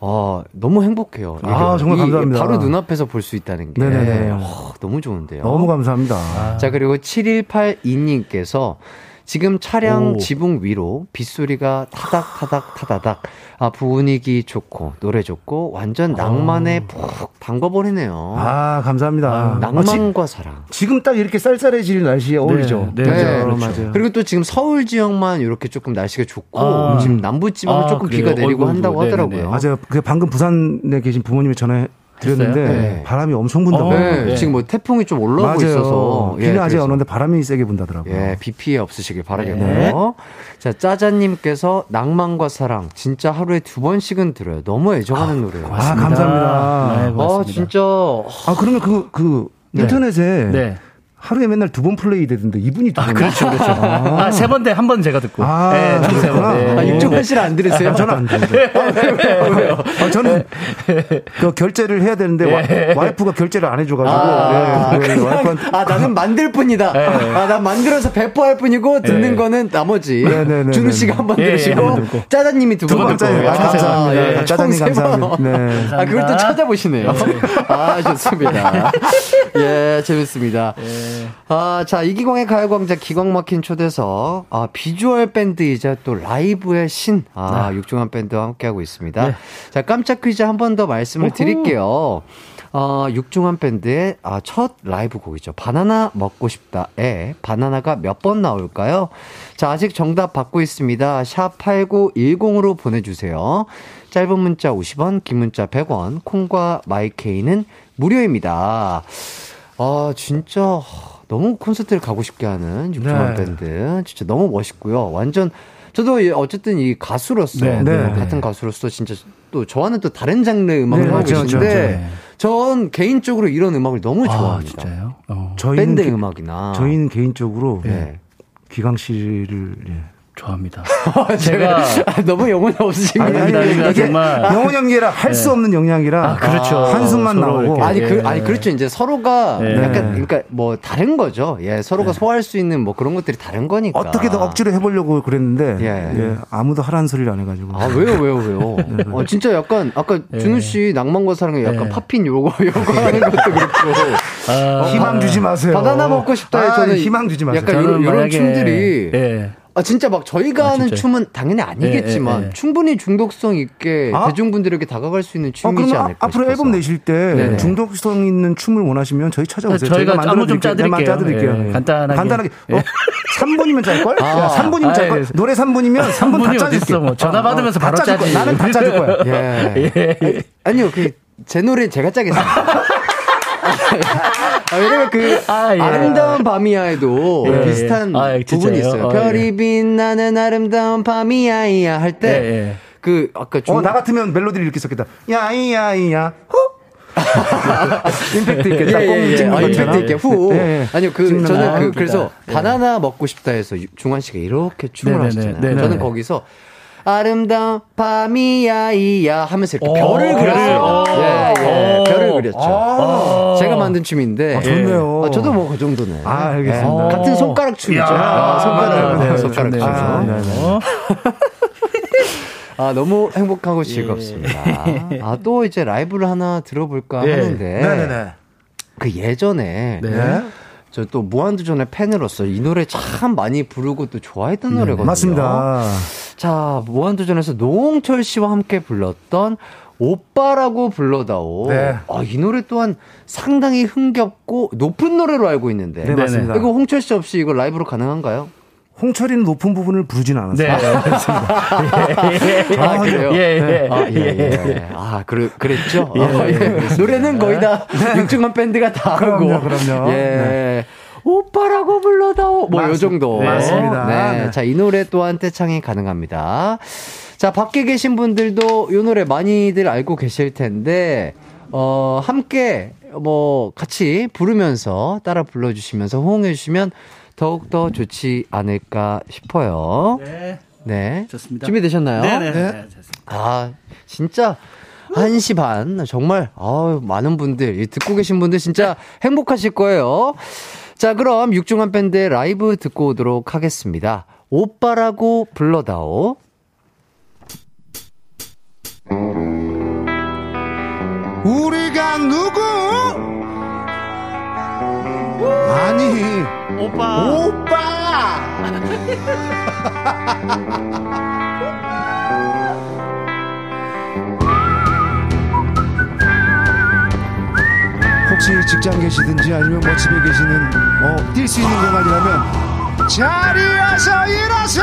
어, 너무 행복해요. 이게 아, 정말 이- 감사합니다. 바로 눈앞에서 볼 수 있다는 게 네네네. 어, 너무 좋은데요. 너무 감사합니다. 자, 그리고 7182님께서 지금 차량 오. 지붕 위로 빗소리가 타닥타닥 타다닥. 아, 분위기 좋고, 노래 좋고, 완전 낭만에 푹 담궈버리네요. 아, 감사합니다. 아, 지, 낭만과 사랑. 지금 딱 이렇게 쌀쌀해질 날씨에 어울리죠. 네, 네, 맞아요. 그렇죠. 맞아요. 그리고 또 지금 서울 지역만 이렇게 조금 날씨가 좋고, 아. 지금 남부 지방은 아, 조금 그래요? 비가 내리고 어이구, 한다고 네네네. 하더라고요. 맞아요. 그 방금 부산에 계신 부모님이 전화 드렸는데? 네. 바람이 엄청 분다고. 네, 네. 지금 뭐 태풍이 좀 올라오고 맞아요. 있어서. 예, 비는 아직 그래서. 안 오는데 바람이 세게 분다더라고요. 예, 비 피해 없으시길 바라겠고요. 네. 자, 짜자님께서 낭만과 사랑 진짜 하루에 두 번씩은 들어요. 너무 애정하는 노래예요. 아, 감사합니다. 네, 아, 고맙습니다. 진짜 아, 그러면 그, 그, 인터넷에 네. 하루에 맨날 두 번 플레이 되던데 이분이 두 번. 그렇죠, 그렇죠. 아, 세번 돼, 한번 제가 듣고. 아, 네, 총세 그렇구나. 번. 네. 아, 육종환 씨는 안 들으세요? 아, 저는 안 돼요. 아, 저는 그 결제를 해야 되는데 와, 이프가 결제를 안 해줘가지고 아, 네, 그 그냥, 와이프한테 아, 나는 만들 뿐이다. 아, 난 만들어서 배포할 뿐이고, 듣는 거는 나머지. 네, 네, 네, 준우 네, 씨가 네. 한번 예, 예, 들으시고, 한번. 짜자님이 두 번. 짜요. 아, 감사합니다. 예, 짜자님. 감사합니다. 네. 아, 그걸 또 찾아보시네요. 아, 좋습니다. 예, 재밌습니다. 아, 자, 이기광의 가요광장 기광 막힌 초대석. 아, 비주얼 밴드이자 또 라이브의 신. 아, 육중한 밴드와 함께하고 있습니다. 자, 깜짝 퀴즈 한 번 더 말씀을 드릴게요. 어, 육중한 밴드의 아, 첫 라이브 곡이죠. 바나나 먹고 싶다에 바나나가 몇 번 나올까요? 자, 아직 정답 받고 있습니다. 샵 8910으로 보내주세요. 짧은 문자 50원, 긴 문자 100원, 콩과 마이케이는 무료입니다. 아, 진짜 너무 콘서트를 가고 싶게 하는 육중한 네. 밴드. 진짜 너무 멋있고요. 완전 저도 이- 어쨌든 이 가수로서 네, 네, 같은 가수로서 진짜 또 저와는 또 다른 장르의 음악을 네, 하고 맞죠, 계신데 네. 전 개인적으로 이런 음악을 너무 아, 좋아합니다. 진짜요? 어, 저희는 밴드 개- 음악이나 저희는 개인적으로 예. 기광 씨를 예. 좋아합니다. 제가 너무 영혼이 없으신 거 이게 정말. 영혼 연기라 할수 없는 영향이라 아, 그렇죠. 한숨만 서로 나오고. 아니 그 예. 아니 그렇죠 이제 서로가 예. 약간 그러니까 뭐 다른 거죠 예 서로가 소화할 수 있는 뭐 그런 것들이 다른 거니까 어떻게든 억지로 해보려고 그랬는데 예. 예, 아무도 하라는 소리를 안 해가지고 아 왜요 왜요 왜요 어 진짜 약간 아까 준우 씨 낭만과 사랑에 약간 예. 팝핀 요거 요거 하는 것도 그렇고 아, 희망 주지 마세요. 바나나 먹고 싶다에 아, 저는 희망 주지 마세요. 약간 저는 이런, 이런 만약에- 춤들이 예. 아 진짜 막 저희가 아, 하는? 춤은 당연히 아니겠지만 예, 예, 예. 충분히 중독성 있게 아? 대중분들에게 다가갈 수 있는 어, 춤이지 그러면 않을까 앞으로 싶어서. 앨범 내실 때 네네. 중독성 있는 춤을 원하시면 저희 찾아오세요. 저희가 만들어 안무 좀 드릴게요. 네, 짜드릴게요. 짜드릴게요. 예, 간단하게. 간단하게. 예. 어, 3분이면 짤걸? 아. 야, 3분이면 아, 짤걸? 예. 노래 3분이면 3분 다 짜줄게. 뭐. 전화 받으면서 바로 다 짜줄 거야. 짜지. 나는 다 짜줄 거야. 예. 아니요, 그, 제 노래 제가 짜겠습니다. 아, 왜냐면 그, 아, 예. 아름다운 밤이야에도 예, 비슷한 예. 아, 예, 부분이? 있어요. 어, 별이 예. 빛나는 아름다운 밤이야이야 할 때, 예, 예. 그, 아까 중, 어, 나 같으면 멜로디를 이렇게 썼겠다. 야이야이야, 후! 임팩트 있게 딱 예, 꽁 예, 예. 찍는 아. 임팩트 있게 후. 예, 예. 아니요, 그, 저는 거. 그, 아, 그래서 예. 바나나 먹고 싶다 해서 중환 씨가 이렇게 춤을 네네네. 하셨잖아요. 네네네. 저는 거기서 아름다운 밤이야 이야 하면서 이렇게 오, 별을 그렸어요. 별을. 예, 예. 오. 별을 그렸죠. 아. 제가 만든 춤인데. 아, 좋네요. 아, 저도 뭐 그 정도네. 아, 알겠습니다. 예. 같은 손가락 춤이죠. 이야. 아, 손가락, 네, 네, 손가락 춤. 좋네요. 아, 네, 네. 어? 아, 너무 행복하고 즐겁습니다. 아, 또 이제 라이브를 하나 들어볼까 예. 하는데. 네네네. 그 예전에. 네. 저 또 무한도전의 팬으로서 이 노래 참 많이 부르고 또 좋아했던 노래거든요. 맞습니다. 자, 무한도전에서 노홍철 씨와 함께 불렀던 오빠라고 불러다오. 네. 아, 이 노래 또한 상당히 흥겹고 높은 노래로 알고 있는데. 네, 맞습니다. 이거 홍철 씨 없이 이거 라이브로 가능한가요? 홍철이는 높은 부분을 부르진 않았어요. 네. 아, 그래요? 예, 예. 아, 예, 예. 아, 그래, 그랬죠? 아, 예. 노래는 거의 다 육중한 밴드가 다 그럼요, 하고. 그럼요. 예. 네. 오빠라고 불러다오. 뭐, 요 맞습- 정도. 네, 맞습니다. 네. 네. 자, 이 노래 또한 떼창이 가능합니다. 자, 밖에 계신 분들도 이 노래 많이들 알고 계실 텐데, 어, 함께 뭐 같이 부르면서 따라 불러주시면서 호응해주시면 더욱더 좋지 않을까 싶어요. 네. 네. 좋습니다. 준비되셨나요? 네네. 네. 네. 아, 진짜. 1시 반. 정말, 아 많은 분들, 듣고 계신 분들 진짜 행복하실 거예요. 자, 그럼 육중한 밴드의 라이브 듣고 오도록 하겠습니다. 오빠라고 불러다오. 우리가 누구? 아니 오빠. 오빠! 혹시 직장 계시든지 아니면 뭐 집에 계시는 어, 뛸수 있는 공간이라면 자리에서 일어서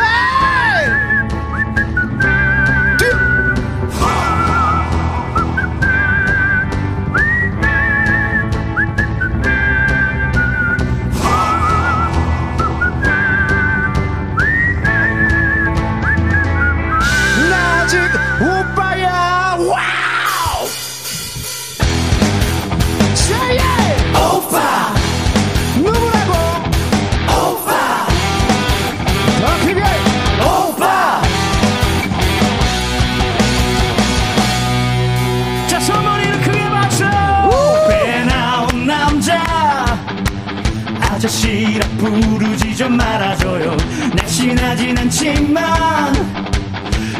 부르지 좀 말아줘요. 날씬하진 않지만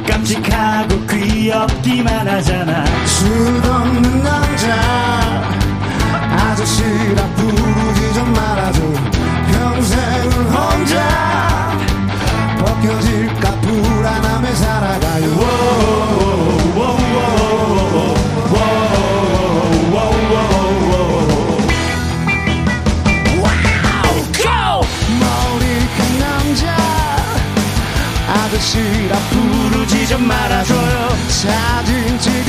깜찍하고 귀엽기만 하잖아. 수없는 남자 아저씨라 부르지 좀 말아줘. 평생을 혼자 벗겨질까 불안 부르지 좀 말아줘요. 사진 찍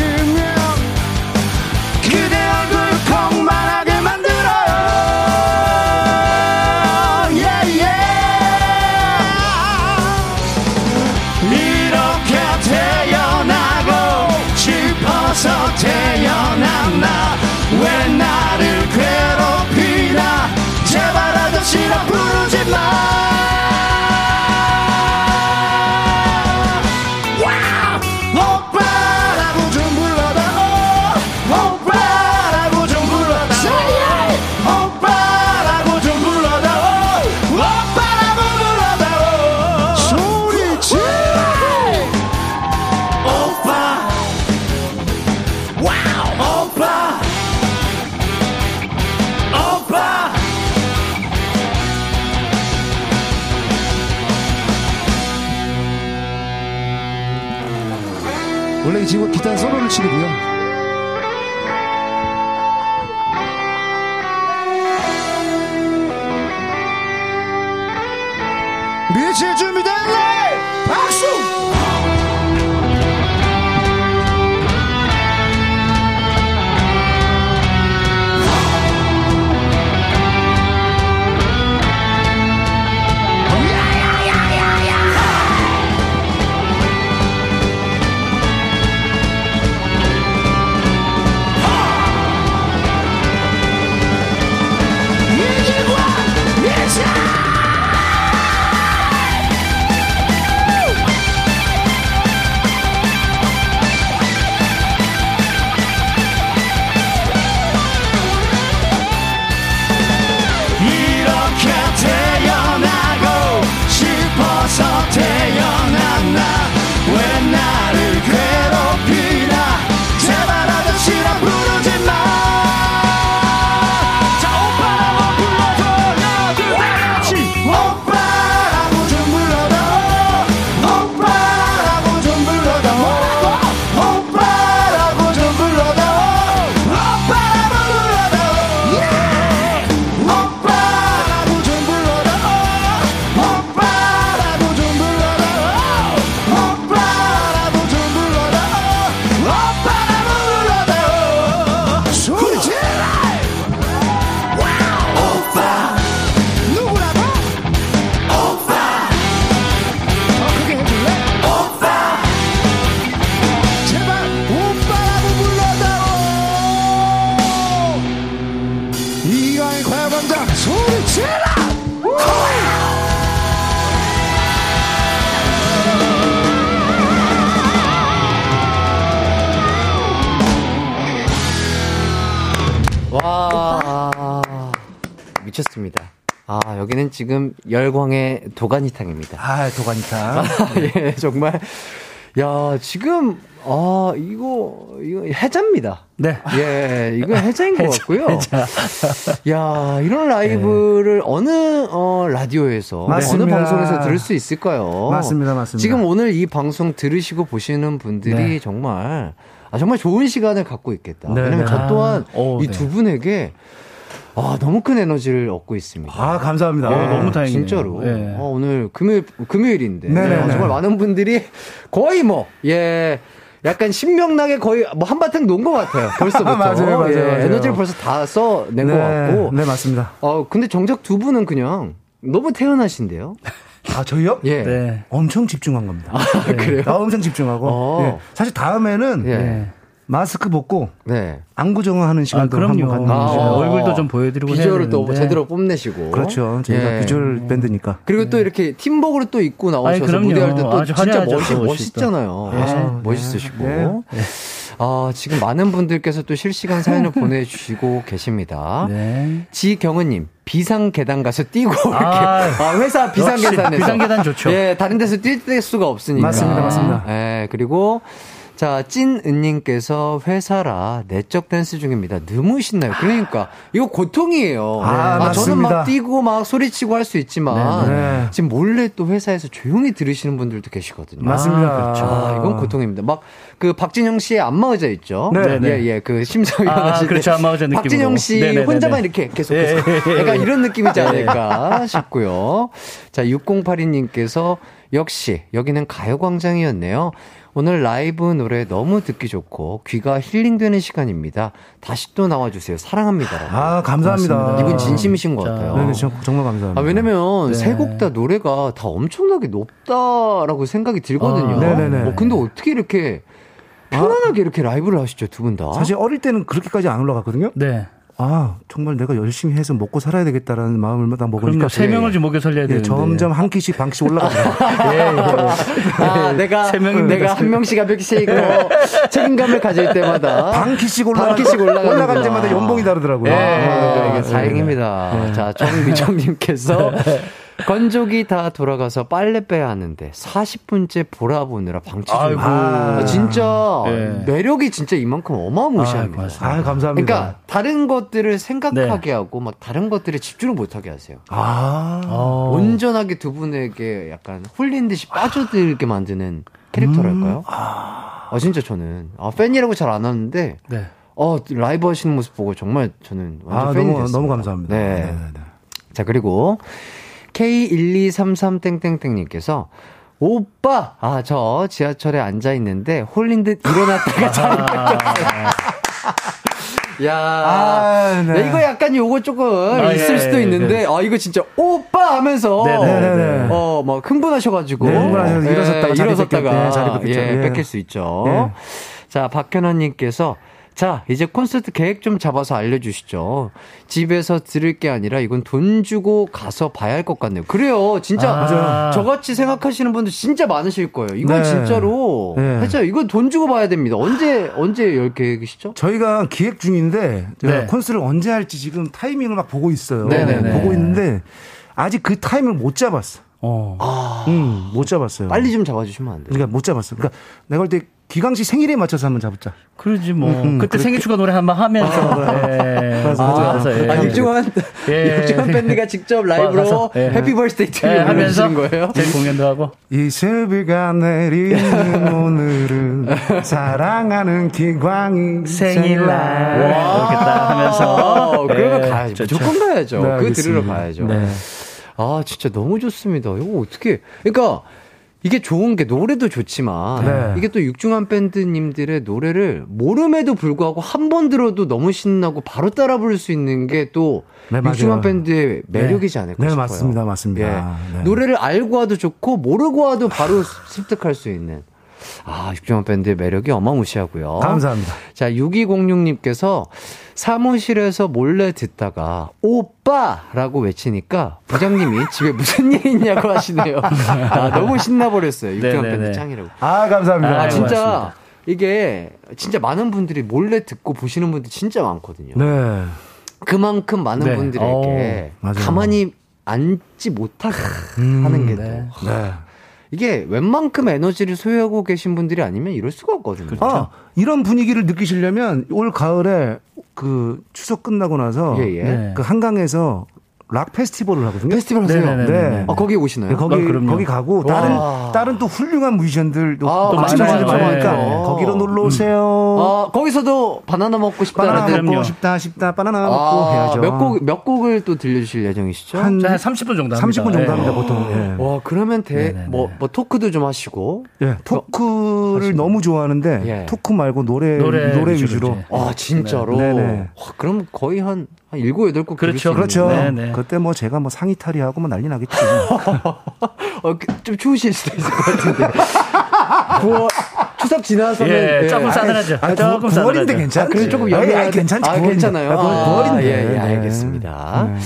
열광의 도가니탕입니다. 아 도가니탕. 예 정말 야 지금 아 이거 이거 해자입니다. 네. 예 이거 해자인 것 같고요. 야 이런 라이브를 어느 어 라디오에서 맞습니다. 어느 방송에서 들을 수 있을까요? 맞습니다, 맞습니다. 지금 오늘 이 방송 들으시고 보시는 분들이 네. 정말 아, 정말 좋은 시간을 갖고 있겠다. 네, 왜냐면 네. 저 또한 오, 이 네. 두 분에게 아, 너무 큰 에너지를 얻고 있습니다. 아 감사합니다. 어, 너무 다행이네요. 진짜로. 예. 어, 오늘 금요일, 금요일인데. 네네네. 어, 정말 많은 분들이 거의 뭐, 예. 약간 신명나게 거의 뭐 한바탕 논 것 같아요. 벌써부터. 맞아요, 맞아요, 예, 맞아요. 에너지를 벌써 다 써낸 것 같고. 네 맞습니다. 어, 근데 정작 두 분은 그냥 너무 태연하신데요? 아 저희요? 예. 네. 엄청 집중한 겁니다. 네. 그래요? 아, 엄청 집중하고. 어. 예. 사실 다음에는 예. 네. 마스크 벗고 네. 안구 정화하는 아, 시간도 그럼요. 한번 갖는 아, 거죠. 어. 얼굴도 좀 보여드리고 비주얼을 또. 제대로 뽐내시고. 그렇죠. 저희가 예. 비주얼 밴드니까. 그리고 또 이렇게 팀복으로 또 입고 나오셔서. 무대할 때 또 진짜 화려하죠, 멋있, 멋있잖아요. 또. 아, 네. 멋있으시고. 네. 아, 지금 많은 분들께서 또 실시간 사연을 보내주시고 계십니다. 네. 지경은님, 비상 계단 가서 뛰고 이렇게. 아, 아, 회사 비상 계단에서. 비상 계단 좋죠. 예, 다른 데서 뛸 수가 없으니까. 맞습니다, 맞습니다. 예, 그리고 자, 찐은님께서 회사라 내적 댄스 중입니다. 너무 신나요. 그러니까, 이거 고통이에요. 아, 저는 막 맞습니다. 뛰고 막 소리치고 할 수 있지만, 네, 네. 지금 몰래 또 회사에서 조용히 들으시는 분들도 계시거든요. 맞습니다. 아, 그렇죠. 아, 이건 고통입니다. 막, 그 박진영 씨의 안마 의자 있죠? 네, 네. 예, 예. 그 심사위 아, 원하실 때 그렇죠. 안마 의자 느낌으로. 박진영 씨 네, 네, 네, 혼자만 네. 이렇게 계속, 예, 계속. 예, 예. 약간 이런 느낌이지 않을까 싶고요. 자, 6082님께서 역시 여기는 가요광장이었네요. 오늘 라이브 노래 너무 듣기 좋고 귀가 힐링되는 시간입니다. 다시 또 나와주세요. 사랑합니다. 아 감사합니다. 맞습니다. 이분 진심이신 것 자, 같아요. 네, 네, 정- 정말 감사합니다. 아, 왜냐면 네. 세곡 다 노래가 다 엄청나게 높다라고 생각이 들거든요. 아, 네네네. 어, 근데 어떻게 이렇게 편안하게 이렇게 라이브를 하시죠, 두 분 다? 사실 어릴 때는 그렇게까지 안 올라갔거든요. 네. 아 정말 내가 열심히 해서 먹고 살아야 되겠다라는 마음을 딱 먹으니까. 세 명을 좀 먹여 살려야 예, 되는데. 점점 한 키씩 반 키씩 올라가요. 예, 예. 아, 내가, 세 명입니다. 내가 한 명씩 한 명씩 어, 책임감을 가질 때마다. 반 키씩 올라가 반 키씩 올라가는구나. 올라갈 때마다 연봉이 다르더라고요. 아, 아, 이게 다행입니다. 자, 정미정님께서 건조기 다 돌아가서 빨래 빼야 하는데 40분째 보라 보느라 방치 중. 아, 진짜 네. 매력이 진짜 이만큼 어마무시합니다. 아, 감사합니다. 그러니까 다른 것들을 생각하게 하고 막 다른 것들에 집중을 못하게 하세요. 아, 어. 온전하게 두 분에게 약간 홀린 듯이 빠져들게 만드는 캐릭터랄까요? 아, 진짜 저는 아, 팬이라고 잘 안 하는데 네. 어, 라이브 하시는 모습 보고 정말 저는 완전 아 팬이 너무 됐어요. 너무 감사합니다. 네. 네, 네, 네. 자, 그리고 K1233땡땡땡님께서 오빠! 아, 저 지하철에 앉아 있는데 홀린 듯 일어났다가 자리 바뀌었어요. 야, 아, 네. 야, 이거 약간 요거 조금 아, 있을 예, 수도 예, 있는데, 아, 이거 진짜 오빠 하면서, 네, 네, 네, 네. 어, 막 흥분하셔가지고, 네, 흥분하셔서 일어섰다가 자리 일어섰다가, 네, 자리 뺏겼죠. 예, 예. 뺏길 수 있죠. 예. 자, 박현아님께서 자, 이제 콘서트 계획 좀 잡아서 알려주시죠. 집에서 들을 게 아니라 이건 돈 주고 가서 봐야 할 것 같네요. 그래요. 진짜 아, 맞아요. 저같이 생각하시는 분들 진짜 많으실 거예요. 이건 네. 진짜로. 네. 진짜 이건 돈 주고 봐야 됩니다. 언제, 언제 열 계획이시죠? 저희가 기획 중인데 제가 네. 콘서트를 언제 할지 지금 타이밍을 막 보고 있어요. 네네네. 보고 있는데 아직 그 타이밍을 못 잡았어. 어. 음, 못 잡았어요. 빨리 좀 잡아주시면 안 돼요? 그러니까 못 잡았어. 그러니까 내가 볼때 기광 씨 생일에 맞춰서 한번 잡자. 그러지 뭐. 음, 그때 생일 축하 노래 한번 하면서. 예. 맞아, 맞아. 맞아서, 예. 아, 육중한, 예. 육중한 밴드가 직접 라이브로 예. happy birthday 예, 트를 하면서 거예요? 제 공연도 하고. 이 슬비가 내리는 오늘은 사랑하는 기광이 생일날. 이렇게 딱 하면서. 어, 그러면 예, 가야죠. 무조건 가야죠. 네, 그. 들으러 가야죠. 네. 아, 진짜 너무 좋습니다. 이거 어떻게, 그러니까 이게 좋은 게 노래도 좋지만 네. 이게 또 육중한 밴드님들의 노래를 모름에도 불구하고 한 번 들어도 너무 신나고 바로 따라 부를 수 있는 게또 네. 육중한 밴드의 매력이지 않을까 네, 싶어요. 맞습니다, 맞습니다. 예. 네. 노래를 알고 와도 좋고 모르고 와도 바로 습득할 수 있는 아, 육중한 밴드의 매력이 어마무시하고요. 감사합니다. 자, 6206님께서 사무실에서 몰래 듣다가 오빠라고 외치니까 부장님이 집에 무슨 일 있냐고 하시네요. 아, 너무 신나버렸어요. 육중한 네네네. 밴드 짱이라고. 아, 감사합니다. 아, 진짜 고맙습니다. 이게 진짜 많은 분들이 몰래 듣고 보시는 분들 진짜 많거든요. 네. 그만큼 많은 네. 분들에게 어, 맞아요. 가만히 앉지 못하게 음, 하는 게 또. 네. 네. 이게 웬만큼 에너지를 소유하고 계신 분들이 아니면 이럴 수가 없거든요. 아, 이런 분위기를 느끼시려면 올 가을에 그 추석 끝나고 나서 예, 예. 네. 그 한강에서 락 페스티벌을 하거든요. 페스티벌 하세요? 네네네. 네. 아, 거기 오시나요? 네, 거기 아, 그럼요. 거기 가고 다른 와. 다른 또 훌륭한 뮤지션들도 아, 뮤지션들 많죠. 많으니까 네. 거기로 놀러 오세요. 아, 거기서도 바나나 먹고 바나나 싶다라는 먹고 그럼요. 싶다 싶다 바나나 먹고 아, 해야죠. 몇 곡, 몇 곡을 또 들려주실 예정이시죠? 한 한 30분 정도 합니다. 30분 정도 예. 합니다 보통. 예. 와, 그러면 대. 뭐, 뭐, 토크도 좀 하시고. 예, 토크를 너무 좋아하는데 예. 토크 말고 노래 노래, 노래 위주로. 아, 진짜로? 네. 네네. 와, 그럼 거의 한, 한 7, 8곡 그렇죠. 그렇죠. 네네. 그때 뭐 제가 뭐 상의 탈의하고 뭐 난리 나겠죠. 어, 그, 좀 추우실 수도 있을 것 같은데. 9월, 추석 지나서는. 예, 조금 아, 싸늘하죠. 아, 조금 9월인데 싸늘하죠. 괜찮지. 아, 그래 조금 아니, 연해야 아니, 돼. 괜찮지. 아, 9월인데. 괜찮아요. 아, 9월, 아, 9월인데. 예, 예, 네. 알겠습니다. 네.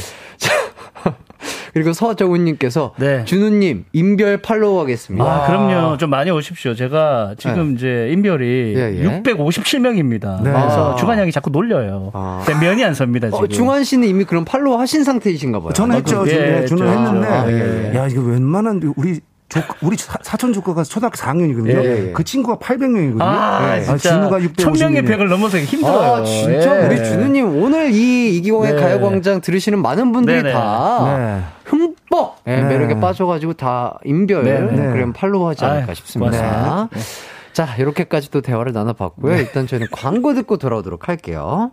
자, 그리고 서정훈님께서 네. 준우님 인별 팔로우 하겠습니다. 아, 그럼요. 좀 많이 오십시오. 제가 지금 이제 인별이 예, 예. 657명입니다. 네. 그래서 아. 주간 형이 자꾸 놀려요. 아. 면이 안 섭니다, 지금. 어, 중환 씨는 이미 그럼 팔로우 하신 상태이신가 봐요. 저는 했죠. 예, 저는, 저는 했죠. 했는데 아, 예, 예. 야 이거 웬만한 우리 조, 우리 사, 사촌 조카가 초등학교 4학년이거든요. 예, 예. 그 친구가 800명이거든요. 아, 진짜. 준우가 650명. 천명의 벽을 넘어서 힘들어요. 아, 진짜 예. 우리 준우님 오늘 이 이기광의 네. 가요광장 들으시는 많은 분들이 네네. 다 네. 흠뻑 예, 네. 매력에 빠져가지고 다 인별 네, 네. 그럼 팔로우하지 않을까 싶습니다. 자 이렇게까지 또 대화를 나눠봤고요. 일단 저희는 광고 듣고 돌아오도록 할게요.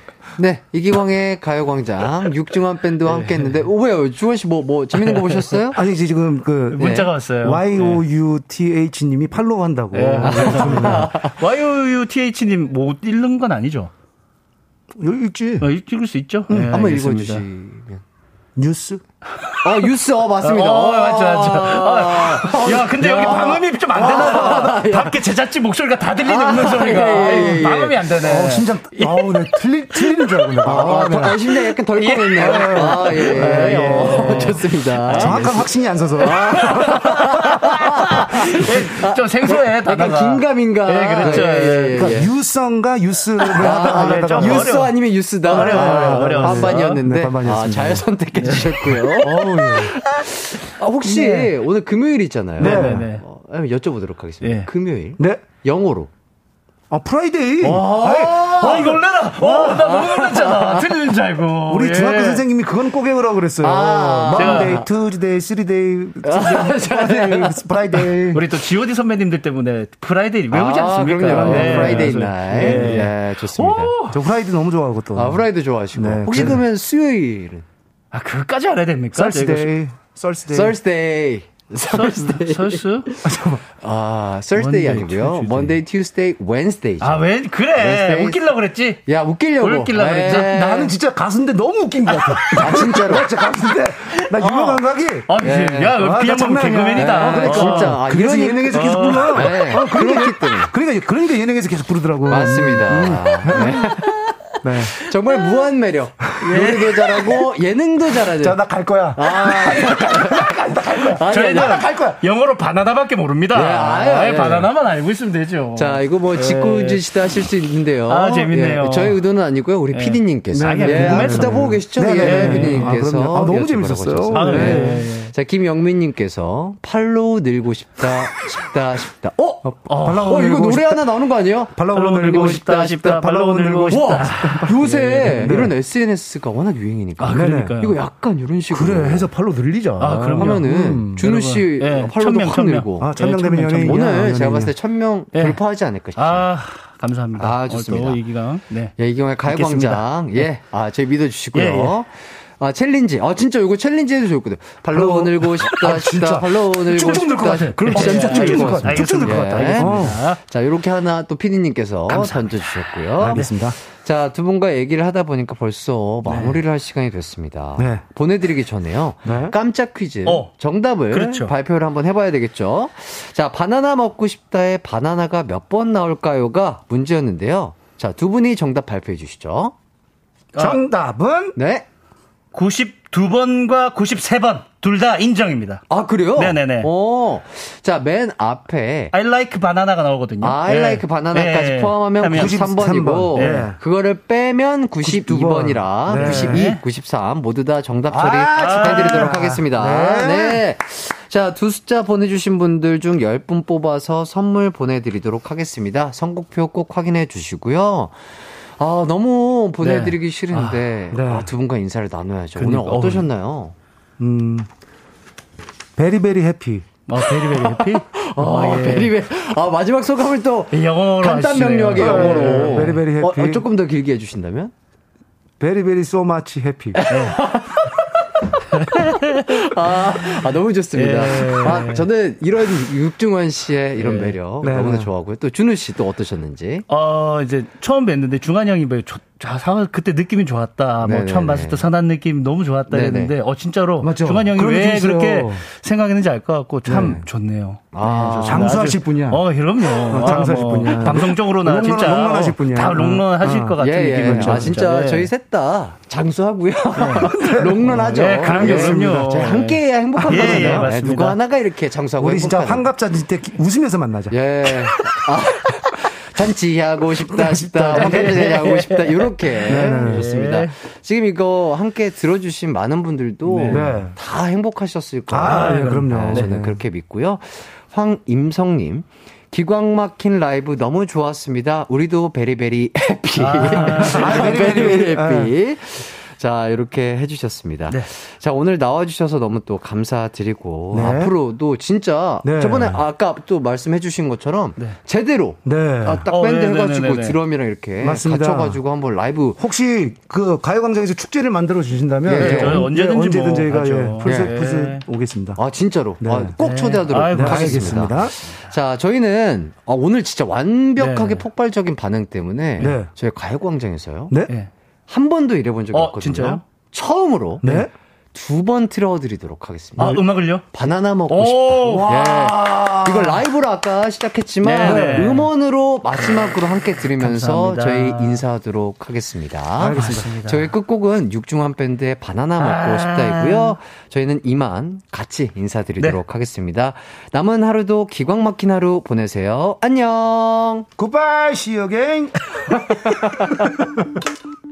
네, 이기광의 가요광장 육중한 밴드와 함께 했는데, 오, 왜요? 주원 씨 뭐, 뭐, 재밌는 거 보셨어요? 아니 이제 지금 그 문자가 왔어요. Y O U T H 님이 팔로우 한다고. 예. YOUTH님 못 읽는 건 아니죠? 여기 있지. 어, 읽을 수 있죠? 네, 한번. 읽어주시면. 뉴스. 아, 뉴스, 어, 맞습니다. 어, 맞죠, 맞죠. 아, 야, 근데 여기 야. 방음이 좀 안 되나 봐. 밖에 제작진 목소리가 다 들리는 음성 소리가. 예, 예, 예. 방음이 안 되네. 어, 심장 아우 네 틀리 틀리는 줄 알고 내가. 아, 아, 네. 더, 심장 약간 덜컹했네요. 아, 예, 예. 어, 좋습니다. 정확한 확신이 안 서서. 예, 좀 생소해, 약간. 긴가민가. 예, 그렇죠. 예, 예, 예. 그러니까 유성과 유스를 하다가 아, 예, 하다가 좀 유스. 아니면 유스다. 어려워, 어려워, 어려워. 반반이었는데. 네. 아, 잘 선택해 주셨고요. 예. 아, 혹시 오늘 금요일 있잖아요. 네, 네, 네. 어, 여쭤보도록 하겠습니다. 예. 금요일. 네. 영어로. 아 Friday. 아, 이거 놀래라. 어, 나 너무 놀랐잖아. 틀리는 줄 알고. 우리 예. 중학교 선생님이 그건 꼭 외우라고 그랬어요. 아, Tuesday, Thursday, Friday, Friday. 우리 또 G.O.D 선배님들 때문에 Friday 외우지 아, 않습니까? 그럼요. 네. Friday night. 예. 예, 좋습니다. 저 Friday 너무 좋아하고 또. 아, Friday 좋아하시고. 네, 혹시. 그러면 수요일은? 아, 그것까지 알아야 됩니까? Thursday, Thursday. Thursday. Thurs? Thurs? 아, Thursday Monday, 아니고요. Tuesday. Monday, Tuesday, Wednesday. 아, 왜, 그래. Wednesday. 웃기려고 그랬지? 야, 웃기려고. 웃기려고 그랬지? 예. 나는 진짜 가수인데 너무 웃긴 것 같아. 아, 진짜로. 나 진짜 가수인데 나 유명한 각이. 아, 예. 야, 아, 나 그냥 뭐. 개그맨이다. 아, 그러니까. 진짜. 아, 그래서 이러니- 예능에서 계속 어. 불러. 네. 아, 그러니까, 그렇기 때문에. 그러니까, 그러니까 예능에서 계속 부르더라고. 맞습니다. 네. 네. 정말 무한 매력. 노래도 잘하고, 예능도 잘하죠. 자, 나갈 거야. 아니, 저희는 아니. 갈 거야. 영어로 바나나밖에 모릅니다. 네, 아유, 아, 예. 바나나만 알고 있으면 되죠. 자, 이거 뭐 짓궂으시다 하실 수 있는데요. 아, 재밌네요. 예, 저희 의도는 아니고요. 우리 예. PD님께서. 네, 네, 예, 궁금해서. 쓰다 보고 계시죠? 네, 예, 네, 네. PD님께서. 아. 아, 너무 재밌었어요. 아, 네. 네. 자, 김영민님께서 팔로우 늘고 싶다, 싶다, 싶다. 어? 발라고 어, 이거 늘고 노래 싶다. 하나 나오는 거 아니에요? 발라고 늘고 싶다, 싶다. 발라고 늘고 와, 싶다. 요새 네. 이런 SNS가 워낙 유행이니까. 아, 그러니까요. 이거 약간 이런 식으로. 그래, 해서 팔로 늘리자. 아, 그럼요. 하면은 음, 준우 씨. 예, 팔로도 천명, 확 천명. 늘고. 아, 천명 예, 되면 천명, 연예인. 오늘 연예인이야. 제가 봤을 때 천명 예. 돌파하지 않을까 싶어요. 아, 감사합니다. 아, 좋습니다. 어, 또 이기광. 네. 예, 이경의 가요광장. 뵙겠습니다. 예. 아, 저희 믿어주시고요. 예, 예. 아, challenge. 아, 진짜 이거 challenge 해도 좋거든. 발로 늘고 싶다, 아, 진짜. 발로 늘고 쭉쭉 늘것. 같아. 그럼 진짜 예, 쭉쭉 늘것. 같아. 쭉쭉 늘것 같아. 예. 알겠습니다. 자, 이렇게 하나 또 피디님께서 던져주셨고요. 알겠습니다. 자, 두 분과 얘기를 하다 보니까 벌써 마무리를 할 시간이 됐습니다. 네. 보내드리기 전에요. 네. 깜짝 퀴즈. 어. 정답을 그렇죠. 발표를 한번 해봐야 되겠죠. 자, 바나나 먹고 싶다에 바나나가 몇 번 나올까요가 문제였는데요. 자, 두 분이 정답 발표해 주시죠. 정답은 네. 92번과 93번 둘 다 인정입니다. 아, 그래요? 네네네. 오. 자, 맨 앞에 I like 바나나가 나오거든요. 아, I 예. like 바나나까지 예. 포함하면 하면 93번이고, 예. 그거를 빼면 92번이라, 네. 92, 93 모두 다 정답 처리 아, 해드리도록 하겠습니다. 네. 네. 자, 두 숫자 보내주신 분들 중 10분 뽑아서 선물 보내드리도록 하겠습니다. 선곡표 꼭 확인해 주시고요. 아, 너무 보내드리기 싫은데, 네. 아, 두 분과 인사를 나눠야죠. 그러니까, 오늘 어떠셨나요? 음 very very happy. 어, very very happy? 아, 예. very very. 아, 마지막 소감을 또 영어로 간단. 명료하게 영어로. 예, very very happy. 어, 어, 조금 더 길게 해주신다면? very very so much happy. 아, 아, 너무 좋습니다. 예. 아, 저는 이런 육중환 씨의 이런 예. 매력 네, 너무나 네. 좋아하고요. 또 준우 씨 또 어떠셨는지? 어, 이제 처음 뵀는데 중한 형이 뭐, 저, 자, 사- 그때 느낌이 좋았다. 뭐 네네네. 처음 봤을 때 선한 느낌 너무 좋았다. 했는데, 어, 진짜로. 맞죠. 중한 형이 왜 있어요. 그렇게 생각했는지 알 것 같고 참 네. 좋네요. 아. 장수하실 분이야. 어, 그럼요. 아, 장수하실 뭐 분이야. 방송적으로나 롱런- 진짜. 롱런 하실 어, 분이야. 다 롱런 하실 어. 것 같은 예, 예. 느낌이죠. 아, 진짜 네. 저희 셋 다 장수하고요. 롱런 하죠. 네, 그럼요, 그럼요. 함께 해야 행복한 예, 예, 거잖아요. 네, 맞습니다. 누구 하나가 이렇게 장수하고 우리 진짜 행복하는. 환갑잔치 때 기- 웃으면서 만나자. 예. 아, 잔치하고 싶다 싶다 환갑잔치하고 싶다 이렇게 네. 좋습니다. 지금 이거 함께 들어주신 많은 분들도 네. 다 행복하셨을 거예요. 아, 예, 그럼요. 네, 저는 네. 그렇게 믿고요. 황임성님. 기광 막힌 라이브 너무 좋았습니다. 우리도 베리베리 해피. 베리베리 해피. 자, 이렇게 해주셨습니다. 네. 자, 오늘 나와주셔서 너무 또 감사드리고, 네. 앞으로도 진짜, 네. 저번에 아까 또 말씀해주신 것처럼, 네. 제대로, 네. 아, 딱 어, 밴드 네네네네네. 해가지고 드럼이랑 이렇게 맞습니다. 갖춰가지고 한번 라이브. 혹시 그 가요광장에서 축제를 만들어 주신다면 저희 언- 언제 든지 예, 언제든 뭐 저희가. 예, 풀스 예. 풀스 오겠습니다. 아, 진짜로. 네. 아, 꼭 네. 초대하도록 하겠습니다. 자, 저희는 아, 오늘 진짜 완벽하게 네. 폭발적인 반응 때문에 네. 저희 가요광장에서요. 네? 예. 한 번도 이래본 적이 어, 없거든요. 진짜요? 처음으로 네? 두 번 틀어드리도록 하겠습니다. 아, 음악을요? 바나나 먹고 오, 싶다. 예. 이걸 라이브로 아까 시작했지만 네, 네. 음원으로 마지막으로 함께 들으면서 감사합니다. 저희 인사하도록 하겠습니다. 알겠습니다. 저희 끝곡은 육중한 밴드의 바나나 먹고 아. 싶다이고요. 저희는 이만 같이 인사드리도록 네. 하겠습니다. 남은 하루도 기광 막힌 하루 보내세요. 안녕. 굿바이, again.